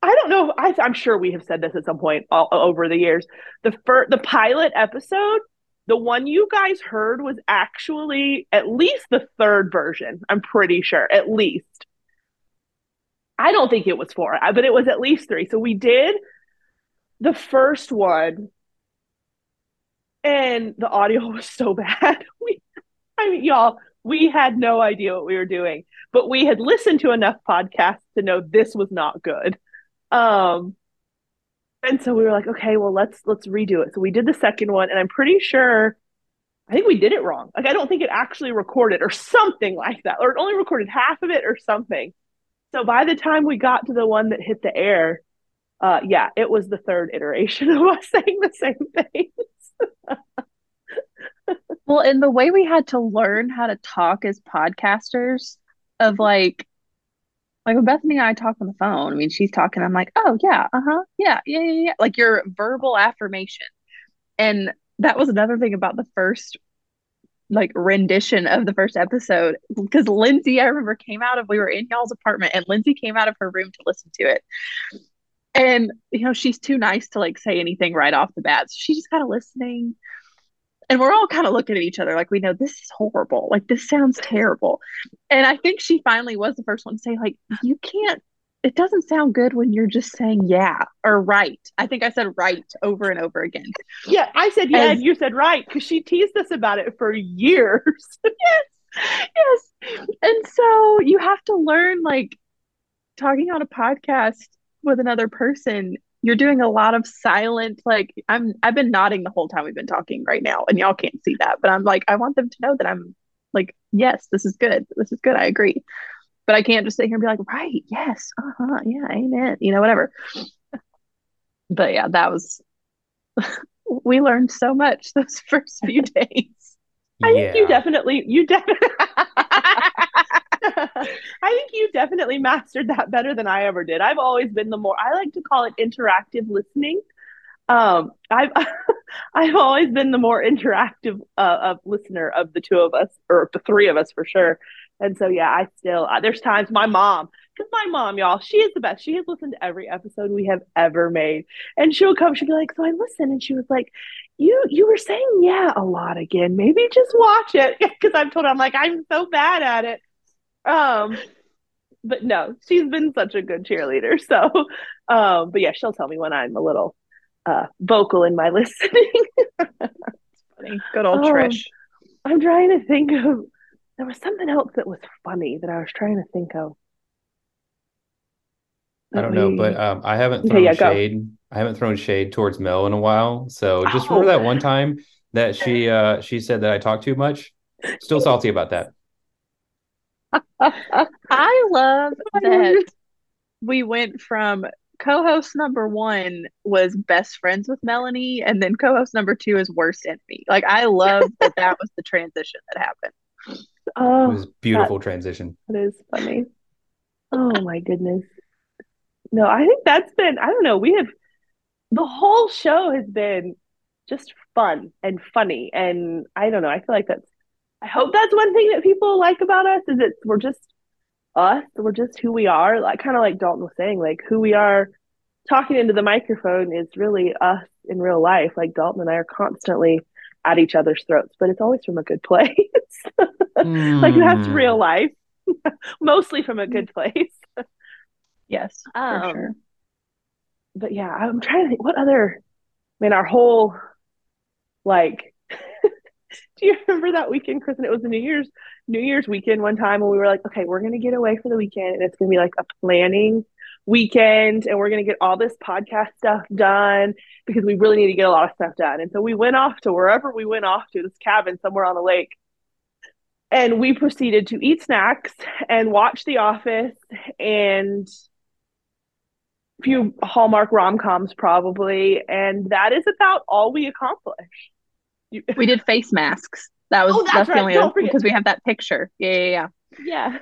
I don't know. I, am sure we have said this at some point all, over the years. The fir- the pilot episode the one you guys heard was actually at least the third version. I'm pretty sure, at least. I don't think it was four, but it was at least three. So we did the first one, and the audio was so bad. We, I mean, y'all, we had no idea what we were doing, but we had listened to enough podcasts to know this was not good. Um, and so we were like, okay, well let's let's redo it. So we did the second one, and I'm pretty sure I think we did it wrong. Like I don't think it actually recorded or something like that, or it only recorded half of it or something. So by the time we got to the one that hit the air, uh, yeah, it was the third iteration of us saying the same things. well, in the way we had to learn how to talk as podcasters, of like like when Bethany and I talk on the phone, I mean, she's talking, I'm like, oh, yeah, uh huh, yeah, yeah, yeah, yeah. Like your verbal affirmation. And that was another thing about the first like rendition of the first episode because Lindsay, I remember, came out of, we were in y'all's apartment and Lindsay came out of her room to listen to it. And, you know, she's too nice to like say anything right off the bat. So she's just kind of listening and we're all kind of looking at each other like we know this is horrible like this sounds terrible. And i think she finally was the first one to say like you can't it doesn't sound good when you're just saying yeah or right. I think i said right over and over again. Yeah i said yeah As, and you said right because she teased us about it for years. Yes yes. And so you have to learn like talking on a podcast with another person you're doing a lot of silent like i'm i've been nodding the whole time we've been talking right now and y'all can't see that but i'm like i want them to know that i'm like yes this is good. This is good. I agree. But i can't just sit here and be like right. Yes. Uh-huh. Yeah. Amen. You know whatever. But yeah that was we learned so much those first few days. I yeah. think you definitely you definitely I think you definitely mastered that better than I ever did. I've always been the more I like to call it interactive listening. Um, I've I've always been the more interactive uh, of listener of the two of us, or the three of us for sure. And so, yeah, I still, uh, there's times my mom, because my mom, y'all, she is the best. She has listened to every episode we have ever made. And she'll come, she'll be like, So I listened. And she was like, You you were saying yeah a lot again. Maybe just watch it. Because I've told her, I'm like, I'm so bad at it. Um, but no, she's been such a good cheerleader. So, um, but yeah, she'll tell me when I'm a little uh, vocal in my listening. funny. Good old um, Trish. I'm trying to think of there was something else that was funny that I was trying to think of. I don't know, but um, I haven't thrown okay, yeah, shade. Go. I haven't thrown shade towards Mel in a while. So just oh. remember that one time that she uh, she said that I talk too much. Still salty about that. I love that we went from co-host number one was best friends with Melanie, and then co-host number two is worst enemy. Like I love that that was the transition that happened. Oh, it was beautiful that, transition. That is funny. Oh my goodness. No, I think that's been. I don't know. We have the whole show has been just fun and funny, and I don't know. I feel like that's. I hope that's one thing that people like about us is that we're just us. We're just who we are. Like kind of like Dalton was saying, like who we are talking into the microphone is really us in real life. Like Dalton and I are constantly at each other's throats, but it's always from a good place. mm. Like that's real hmm. life. Mostly from a good place. yes, um, for sure. But yeah, I'm trying to think what other I mean our whole like do you remember that weekend, Kristen? It was a New Year's New Year's weekend one time when we were like, okay, we're gonna get away for the weekend and it's gonna be like a planning weekend and we're gonna get all this podcast stuff done because we really need to get a lot of stuff done. And so we went off to wherever we went off to, this cabin somewhere on the lake. And we proceeded to eat snacks and watch The Office and a few Hallmark rom coms probably. And that is about all we accomplished we did face masks. That was oh, that's, that's right. the only because we have that picture. Yeah, yeah, yeah. Yeah.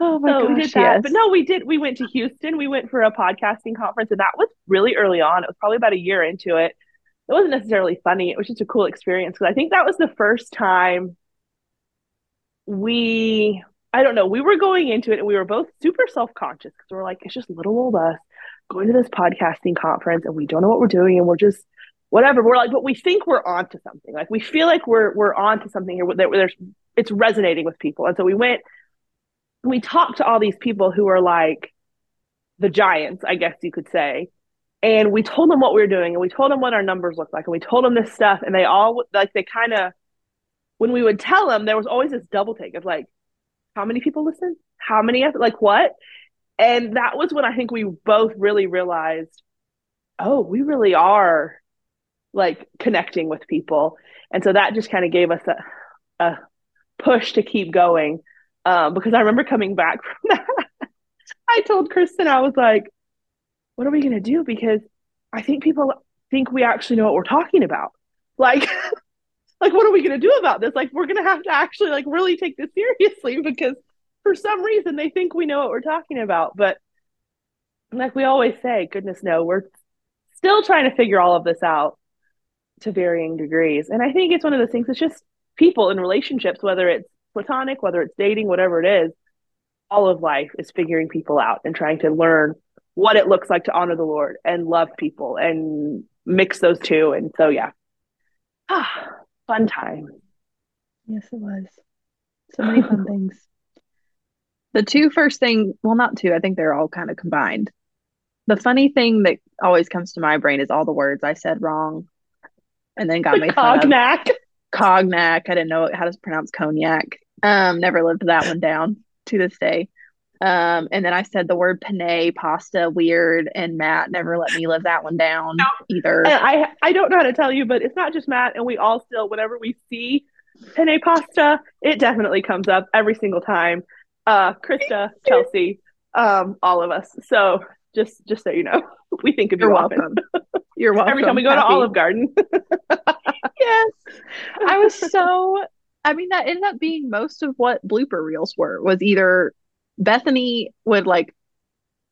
Oh my so gosh, we did that. Yes. But no, we did. We went to Houston. We went for a podcasting conference, and that was really early on. It was probably about a year into it. It wasn't necessarily funny. It was just a cool experience because I think that was the first time we. I don't know. We were going into it, and we were both super self conscious because we're like, it's just little old us going to this podcasting conference, and we don't know what we're doing, and we're just whatever. We're like, but we think we're onto something. Like we feel like we're we're onto something here. That there's it's resonating with people, and so we went. We talked to all these people who are like the giants, I guess you could say, and we told them what we were doing, and we told them what our numbers looked like, and we told them this stuff, and they all like they kind of when we would tell them, there was always this double take of like, how many people listen? How many? Like what? And that was when I think we both really realized, oh, we really are like connecting with people. And so that just kind of gave us a, a push to keep going. Um, because I remember coming back from that. I told Kristen, I was like, what are we going to do? Because I think people think we actually know what we're talking about. Like, like what are we going to do about this? Like, we're going to have to actually like really take this seriously because for some reason they think we know what we're talking about. But like we always say, goodness no, we're still trying to figure all of this out to varying degrees. And I think it's one of those things, it's just people in relationships, whether it's platonic, whether it's dating, whatever it is, all of life is figuring people out and trying to learn what it looks like to honor the Lord and love people and mix those two. And so, yeah, ah, fun time. Yes, it was. So many fun things. The two first thing, well, not two, I think they're all kind of combined. The funny thing that always comes to my brain is all the words I said wrong and then got made cognac. Cognac. I didn't know how to pronounce cognac. Um, never lived that one down to this day. Um, and then I said the word penne pasta weird, and Matt never let me live that one down no. either. And I I don't know how to tell you, but it's not just Matt, and we all still whenever we see penne pasta, it definitely comes up every single time. Uh, Krista, Chelsea, um, all of us. So just just so you know, we think of you You're often. welcome. You're welcome. Every time we go Happy. to Olive Garden. yes. I was so I mean that ended up being most of what blooper reels were was either Bethany would like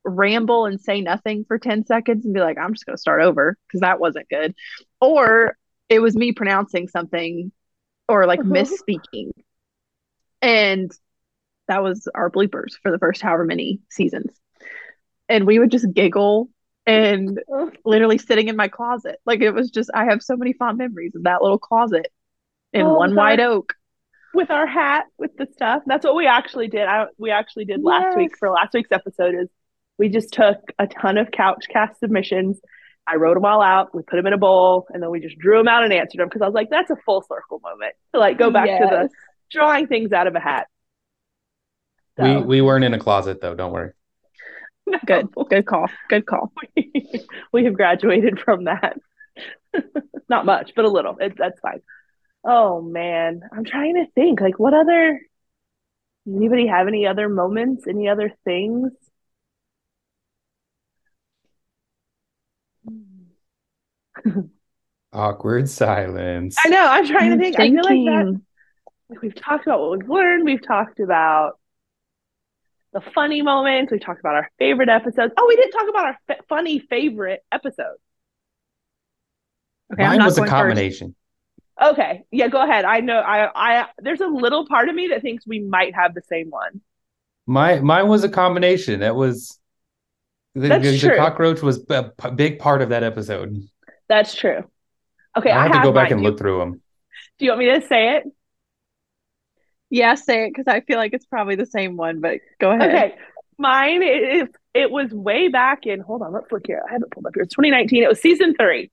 ramble and say nothing for 10 seconds and be like, I'm just gonna start over because that wasn't good. or it was me pronouncing something or like Uh-huh. misspeaking. And that was our bloopers for the first however many seasons. And we would just giggle and literally sitting in my closet. Like it was just I have so many fond memories of that little closet in Oh, one white our- oak. with our hat with the stuff. That's what we actually did. I we actually did last week for last week's episode is we just took a ton of couch cast submissions. I wrote them all out. We put them in a bowl, and then we just drew them out and answered them because I was like, "That's a full circle moment to like go back to the drawing things out of a hat." We we weren't in a closet though. Don't worry. No, Good. Good call. Good call. we have graduated from that. Not much, but a little. It, that's fine. Oh man, I'm trying to think. Like, what other? Anybody have any other moments? Any other things? Awkward silence. I know. I'm trying to think. I feel like that. Like we've talked about what we've learned. We've talked about the funny moments. We've talked about our favorite episodes. Oh, we didn't talk about our f- funny favorite episode. Okay, Mine was a going first. combination. Okay, yeah, go ahead. I know. I, I. There's a little part of me that thinks we might have the same one. My mine was a combination. That was the, the, the cockroach was a p- big part of that episode. That's true. Okay, I have to go back and you- look through them. Do you want me to say it? Yeah, say it because I feel like it's probably the same one, but go ahead. Okay, mine is. It was way back in. Hold on, let's look here. I haven't pulled up here. It's 2019. It was season three.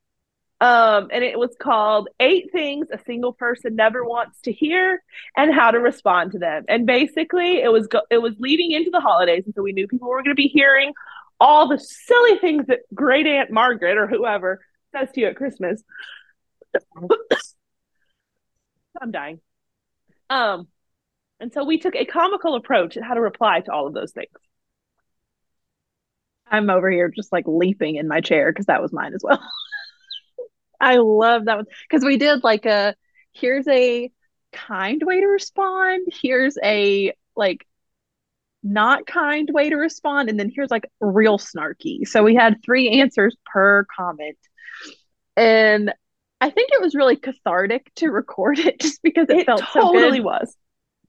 Um, and it was called Eight Things a Single Person Never Wants to Hear and How to Respond to Them. And basically, it was go- it was leading into the holidays, and so we knew people were going to be hearing all the silly things that Great Aunt Margaret or whoever says to you at Christmas. I'm dying. Um, and so we took a comical approach at how to reply to all of those things. I'm over here just like leaping in my chair because that was mine as well. I love that one because we did like a here's a kind way to respond, here's a like not kind way to respond, and then here's like real snarky. So we had three answers per comment. And I think it was really cathartic to record it just because it, It felt so totally good was.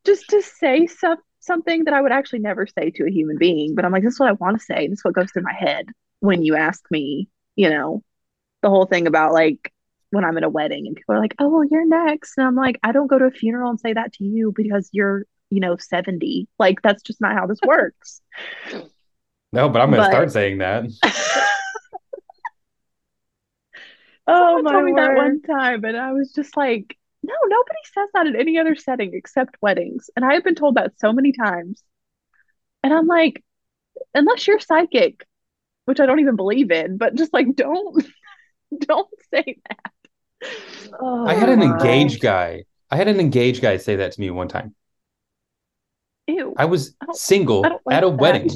Just to say some, something that I would actually never say to a human being, but I'm like, this is what I want to say. This is what goes through my head when you ask me, you know, the whole thing about like when I'm at a wedding and people are like, oh, well, you're next. And I'm like, I don't go to a funeral and say that to you because you're, you know, 70. Like, that's just not how this works. No, but I'm going to But- start saying that. Oh Someone my told me that one time, and I was just like, no, nobody says that in any other setting except weddings. And I have been told that so many times. And I'm like, unless you're psychic, which I don't even believe in, but just like don't don't say that. Oh I had an oh, engaged guy. I had an engaged guy say that to me one time. Ew. I was I single I like at a that. wedding,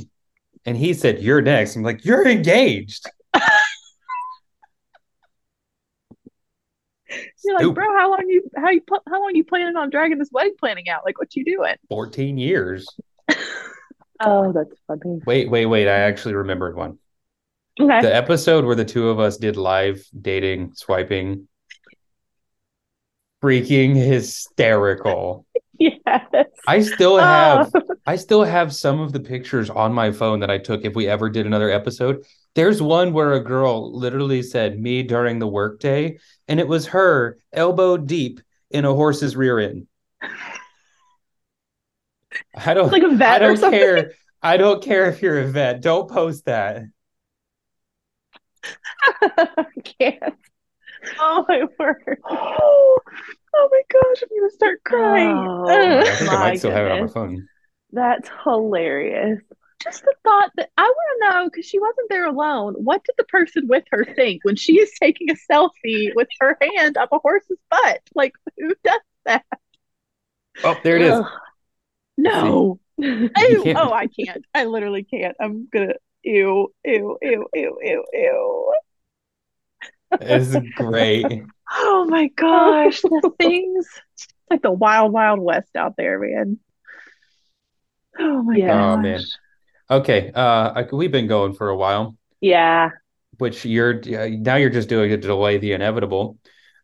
and he said, "You're next." I'm like, "You're engaged." You're like, bro, how long you how you how long you planning on dragging this wedding planning out? Like, what you doing? 14 years. Oh, that's funny. Wait, wait, wait. I actually remembered one. Okay. The episode where the two of us did live dating, swiping. Freaking hysterical. Yes. I still Oh. have I still have some of the pictures on my phone that I took if we ever did another episode. There's one where a girl literally said me during the workday, and it was her elbow deep in a horse's rear end. I don't like a vet I or don't something. care. I don't care if you're a vet. Don't post that. I can't. Oh my word. Oh, my gosh, I'm gonna start crying. Oh. I think I might still have it on my phone. That's hilarious. Just the thought that I want to know because she wasn't there alone. What did the person with her think when she is taking a selfie with her hand up a horse's butt? Like, who does that? Oh, there it is. Ugh. No. Oh Ew. Oh, I can't. I literally can't. I'm gonna. Ew. Ew. Ew. Ew. Ew. Ew. It's great. Oh my gosh, the things. It's like the wild, wild west out there, man. Oh my Yeah. Oh gosh. man. Okay. Uh I, we've been going for a while. yeah. which you're now you're just doing it to delay the inevitable.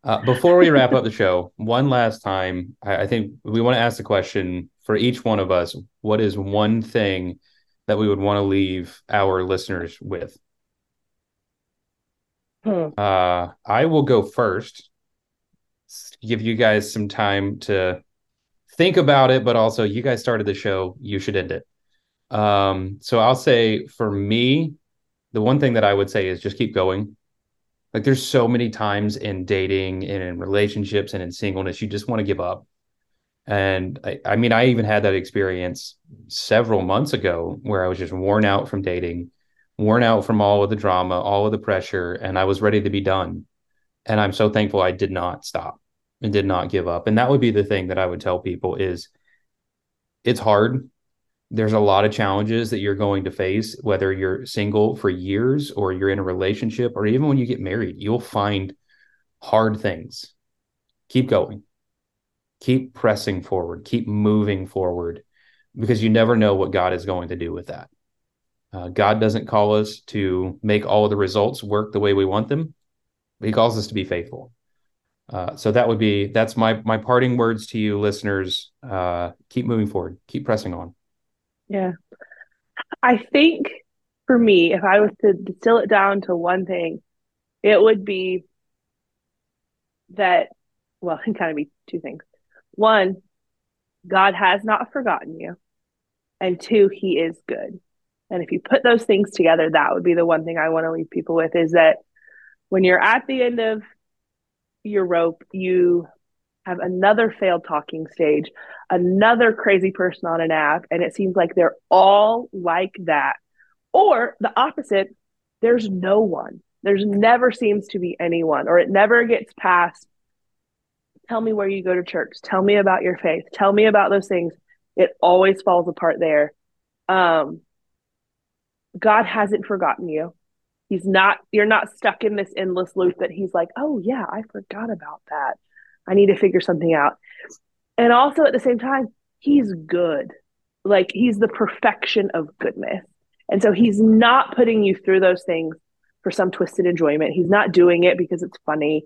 Uh, before we wrap up the show, one last time, I, I think we want to ask the question for each one of us: What is one thing that we would want to leave our listeners with? Hmm. Uh, I will go first. Give you guys some time to think about it, but also you guys started the show. You should end it. Um, so I'll say for me, the one thing that I would say is just keep going. Like there's so many times in dating and in relationships and in singleness, you just want to give up. And I, I mean, I even had that experience several months ago where I was just worn out from dating, worn out from all of the drama, all of the pressure, and I was ready to be done. And I'm so thankful I did not stop and did not give up. And that would be the thing that I would tell people is it's hard there's a lot of challenges that you're going to face, whether you're single for years or you're in a relationship, or even when you get married, you'll find hard things. Keep going, keep pressing forward, keep moving forward, because you never know what God is going to do with that. Uh, God doesn't call us to make all of the results work the way we want them, He calls us to be faithful. Uh, so that would be that's my my parting words to you, listeners. Uh, keep moving forward, keep pressing on. Yeah. I think for me, if I was to distill it down to one thing, it would be that, well, it kind of be two things. One, God has not forgotten you. And two, he is good. And if you put those things together, that would be the one thing I want to leave people with is that when you're at the end of your rope, you have another failed talking stage, another crazy person on an app, and it seems like they're all like that. Or the opposite, there's no one. There's never seems to be anyone, or it never gets past. Tell me where you go to church. Tell me about your faith. Tell me about those things. It always falls apart there. Um, God hasn't forgotten you. He's not, you're not stuck in this endless loop that he's like, oh, yeah, I forgot about that. I need to figure something out. And also at the same time, he's good. Like he's the perfection of goodness. And so he's not putting you through those things for some twisted enjoyment. He's not doing it because it's funny.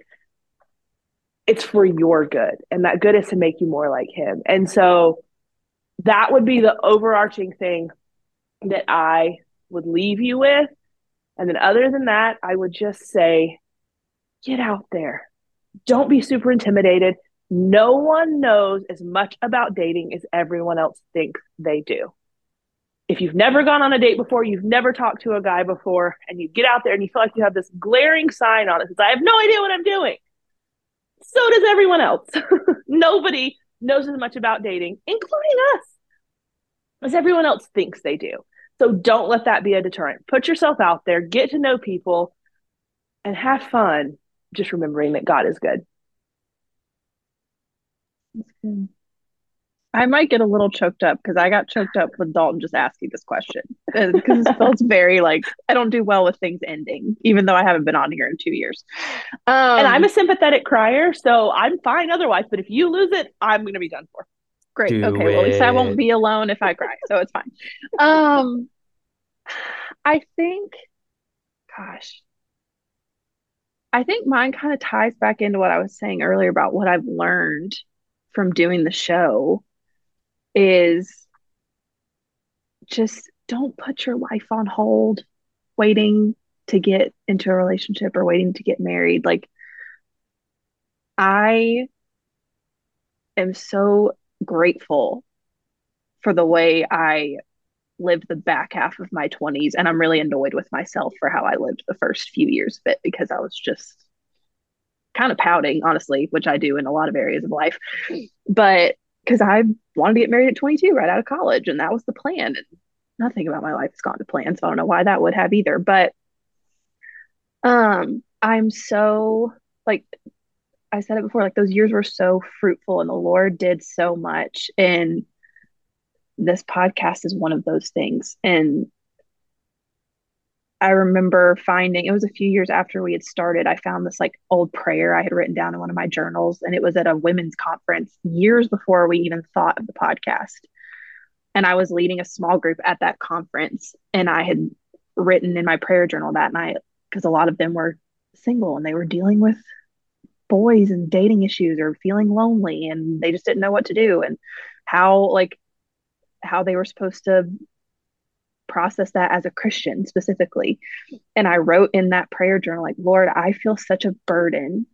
It's for your good. And that good is to make you more like him. And so that would be the overarching thing that I would leave you with. And then other than that, I would just say, get out there, don't be super intimidated. No one knows as much about dating as everyone else thinks they do. If you've never gone on a date before, you've never talked to a guy before, and you get out there and you feel like you have this glaring sign on it says, I have no idea what I'm doing. So does everyone else. Nobody knows as much about dating, including us, as everyone else thinks they do. So don't let that be a deterrent. Put yourself out there, get to know people, and have fun just remembering that God is good. I might get a little choked up because I got choked up with Dalton just asking this question because it feels very like I don't do well with things ending, even though I haven't been on here in two years. Um, and I'm a sympathetic crier, so I'm fine otherwise. But if you lose it, I'm going to be done for. Great. Do okay. It. Well, at least I won't be alone if I cry, so it's fine. Um, I think, gosh, I think mine kind of ties back into what I was saying earlier about what I've learned from doing the show is just don't put your life on hold waiting to get into a relationship or waiting to get married. Like, I am so grateful for the way I lived the back half of my 20s and i'm really annoyed with myself for how i lived the first few years of it because i was just kind of pouting honestly which i do in a lot of areas of life. But because i wanted to get married at 22 right out of college and that was the plan and nothing about my life has gone to plan so i don't know why that would have either. But um i'm so like i said it before like those years were so fruitful and the lord did so much and this podcast is one of those things. And I remember finding it was a few years after we had started. I found this like old prayer I had written down in one of my journals, and it was at a women's conference years before we even thought of the podcast. And I was leading a small group at that conference, and I had written in my prayer journal that night, because a lot of them were single and they were dealing with boys and dating issues or feeling lonely and they just didn't know what to do and how like how they were supposed to process that as a Christian specifically. And I wrote in that prayer journal, like, Lord, I feel such a burden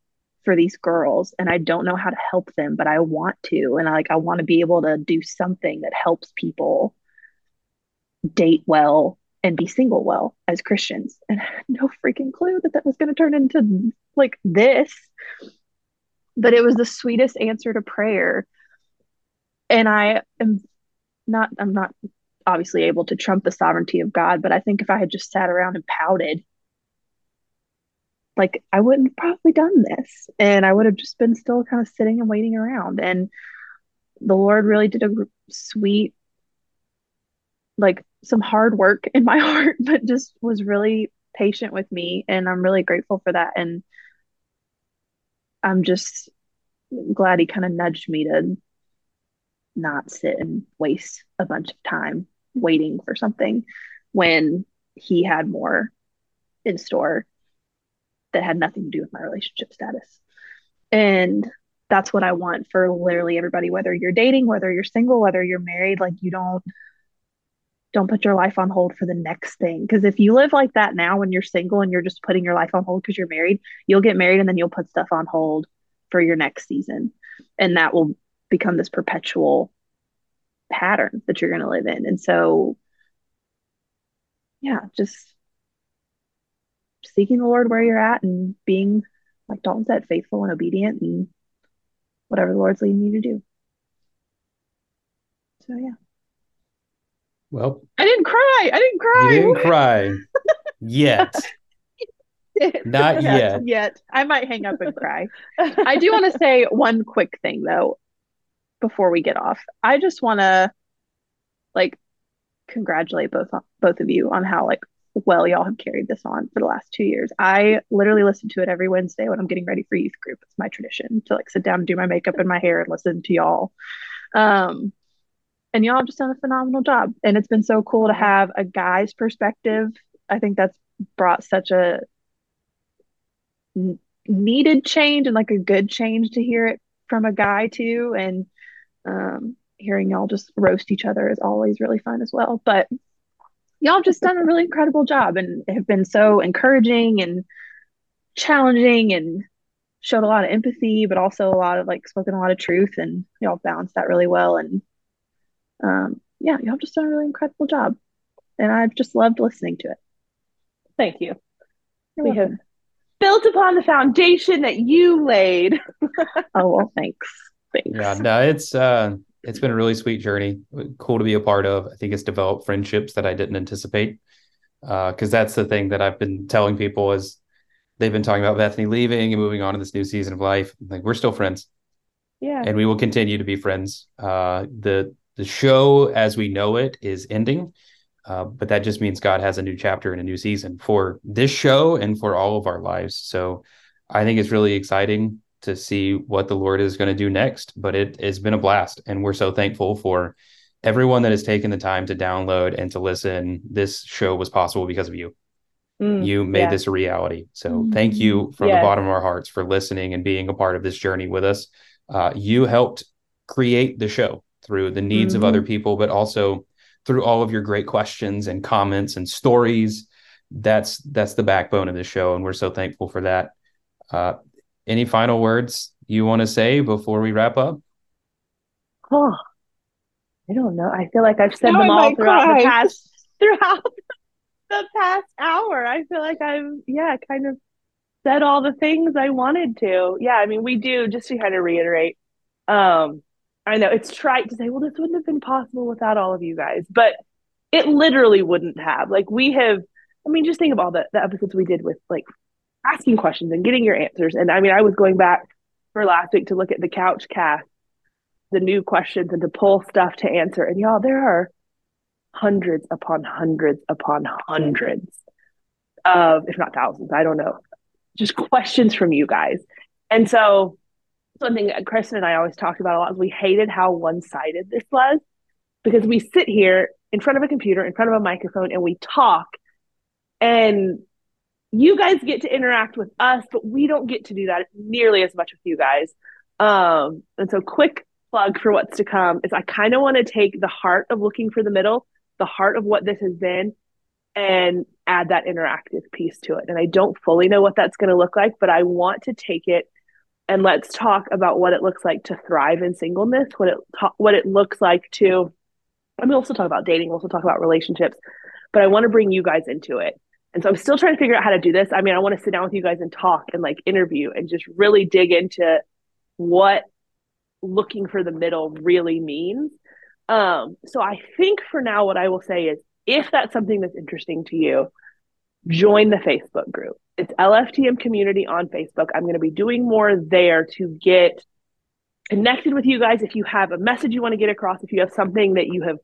for these girls and I don't know how to help them, but I want to. And I like I want to be able to do something that helps people date well and be single well as Christians. And I had no freaking clue that that was going to turn into like this. But it was the sweetest answer to prayer. And I am not, I'm not obviously able to trump the sovereignty of God, but I think if I had just sat around and pouted, like I wouldn't probably done this. And I would have just been still kind of sitting and waiting around. And the Lord really did a sweet, like some hard work in my heart, but just was really patient with me. And I'm really grateful for that. And I'm just glad he kind of nudged me to not sit and waste a bunch of time waiting for something when he had more in store that had nothing to do with my relationship status. And that's what I want for literally everybody, whether you're dating, whether you're single, whether you're married, like you don't don't put your life on hold for the next thing. Because if you live like that now when you're single and you're just putting your life on hold because you're married, you'll get married and then you'll put stuff on hold for your next season. And that will become this perpetual pattern that you're going to live in. And so, yeah, just seeking the Lord where you're at and being, like Dalton said, faithful and obedient and whatever the Lord's leading you to do. So, yeah. Well, I didn't cry. I didn't cry. You didn't cry yet. Not yet. Yet. I might hang up and cry. I do want to say one quick thing though before we get off. I just want to like congratulate both both of you on how like well y'all have carried this on for the last two years. I literally listen to it every Wednesday when I'm getting ready for youth group. It's my tradition to like sit down do my makeup and my hair and listen to y'all. Um, and y'all have just done a phenomenal job. And it's been so cool to have a guy's perspective. I think that's brought such a needed change and like a good change to hear it from a guy too. And um, hearing y'all just roast each other is always really fun as well. But y'all just done a really incredible job and have been so encouraging and challenging and showed a lot of empathy, but also a lot of like spoken a lot of truth and y'all balanced that really well. And um, yeah, y'all just done a really incredible job. And I've just loved listening to it. Thank you. You're we welcome. have built upon the foundation that you laid. oh well, thanks. Thanks. Yeah, no, it's uh it's been a really sweet journey. Cool to be a part of. I think it's developed friendships that I didn't anticipate. Uh, because that's the thing that I've been telling people is they've been talking about Bethany leaving and moving on to this new season of life. Like we're still friends. Yeah. And we will continue to be friends. Uh the the show as we know it is ending. Uh, but that just means God has a new chapter and a new season for this show and for all of our lives. So I think it's really exciting to see what the Lord is going to do next. But it has been a blast. And we're so thankful for everyone that has taken the time to download and to listen. This show was possible because of you. Mm, you made yeah. this a reality. So mm-hmm. thank you from the bottom of our hearts for listening and being a part of this journey with us. Uh, you helped create the show through the needs mm-hmm. of other people, but also through all of your great questions and comments and stories. That's that's the backbone of the show, and we're so thankful for that. Uh, any final words you want to say before we wrap up? Oh, I don't know. I feel like I've said now them all throughout cry. the past throughout the past hour. I feel like I've yeah, kind of said all the things I wanted to. Yeah, I mean, we do just to kind of reiterate. Um, I know it's trite to say, well, this wouldn't have been possible without all of you guys, but it literally wouldn't have. Like we have, I mean, just think of all the, the episodes we did with like asking questions and getting your answers. And I mean, I was going back for last week to look at the couch cast, the new questions and to pull stuff to answer. And y'all, there are hundreds upon hundreds upon hundreds of, if not thousands, I don't know, just questions from you guys. And so something that Kristen and I always talked about a lot is we hated how one-sided this was because we sit here in front of a computer, in front of a microphone, and we talk and you guys get to interact with us, but we don't get to do that nearly as much with you guys. Um, and so, quick plug for what's to come is I kind of want to take the heart of looking for the middle, the heart of what this has been, and add that interactive piece to it. And I don't fully know what that's going to look like, but I want to take it and let's talk about what it looks like to thrive in singleness, what it what it looks like to. I mean, we'll also talk about dating, we'll also talk about relationships, but I want to bring you guys into it. And so I'm still trying to figure out how to do this. I mean, I want to sit down with you guys and talk and like interview and just really dig into what looking for the middle really means. Um, so I think for now, what I will say is if that's something that's interesting to you, join the Facebook group. It's LFTM community on Facebook. I'm going to be doing more there to get connected with you guys. If you have a message you want to get across, if you have something that you have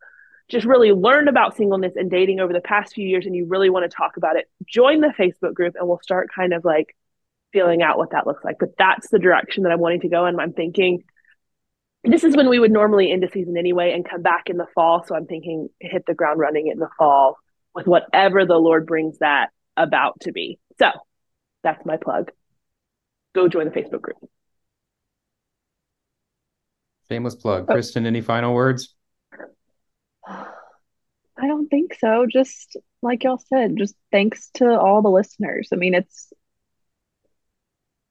just really learned about singleness and dating over the past few years and you really want to talk about it, join the Facebook group and we'll start kind of like feeling out what that looks like. But that's the direction that I'm wanting to go. And I'm thinking this is when we would normally end a season anyway and come back in the fall. So I'm thinking hit the ground running in the fall with whatever the Lord brings that about to be. So that's my plug. Go join the Facebook group. Shameless plug. Oh. Kristen, any final words? I don't think so. Just like y'all said, just thanks to all the listeners. I mean, it's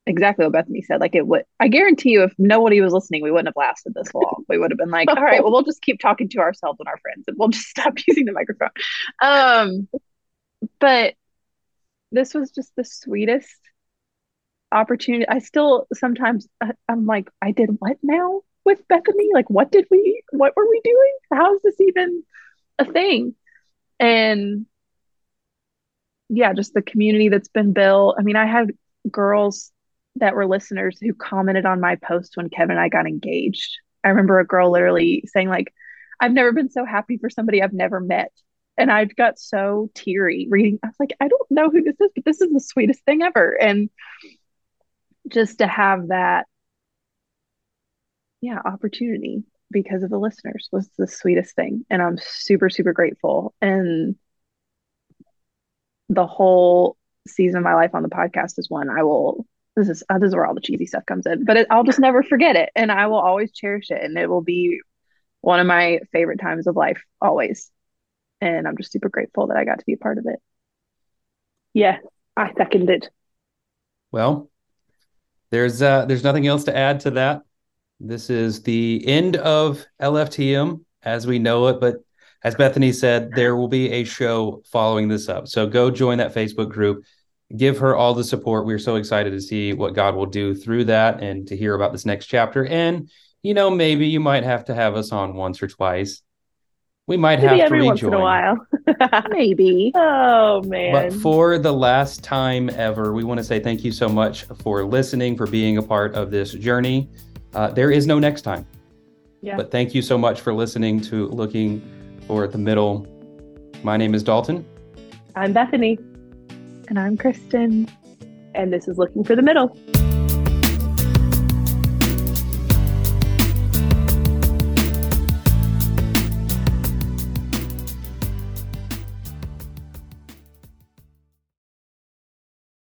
exactly what Bethany said. Like it would, I guarantee you, if nobody was listening, we wouldn't have lasted this long. We would have been like, all right, well, we'll just keep talking to ourselves and our friends, and we'll just stop using the microphone. Um, but this was just the sweetest opportunity. I still sometimes I'm like, I did what now with Bethany? Like, what did we? What were we doing? How is this even a thing? And yeah, just the community that's been built. I mean, I had girls that were listeners who commented on my post when Kevin and I got engaged. I remember a girl literally saying like, "I've never been so happy for somebody I've never met." And I got so teary reading. I was like, I don't know who this is, but this is the sweetest thing ever. And just to have that, yeah, opportunity because of the listeners was the sweetest thing. And I'm super, super grateful. And the whole season of my life on the podcast is one I will this is this is where all the cheesy stuff comes in but it, i'll just never forget it. And i will always cherish it. And it will be one of my favorite times of life always. And i'm just super grateful that i got to be a part of it. Yeah i second it well there's uh there's nothing else to add to that this is the end of lftm as we know it but as bethany said there will be a show following this up so go join that facebook group give her all the support. We're so excited to see what God will do through that and to hear about this next chapter. And, you know, maybe you might have to have us on once or twice. We might maybe have to every rejoin. once in a while. maybe. Oh man. But for the last time ever, we want to say thank you so much for listening, for being a part of this journey. Uh, there is no next time. Yeah. But thank you so much for listening to Looking for the Middle. My name is Dalton. I'm Bethany. And I'm Kristen. And this is Looking for the Middle.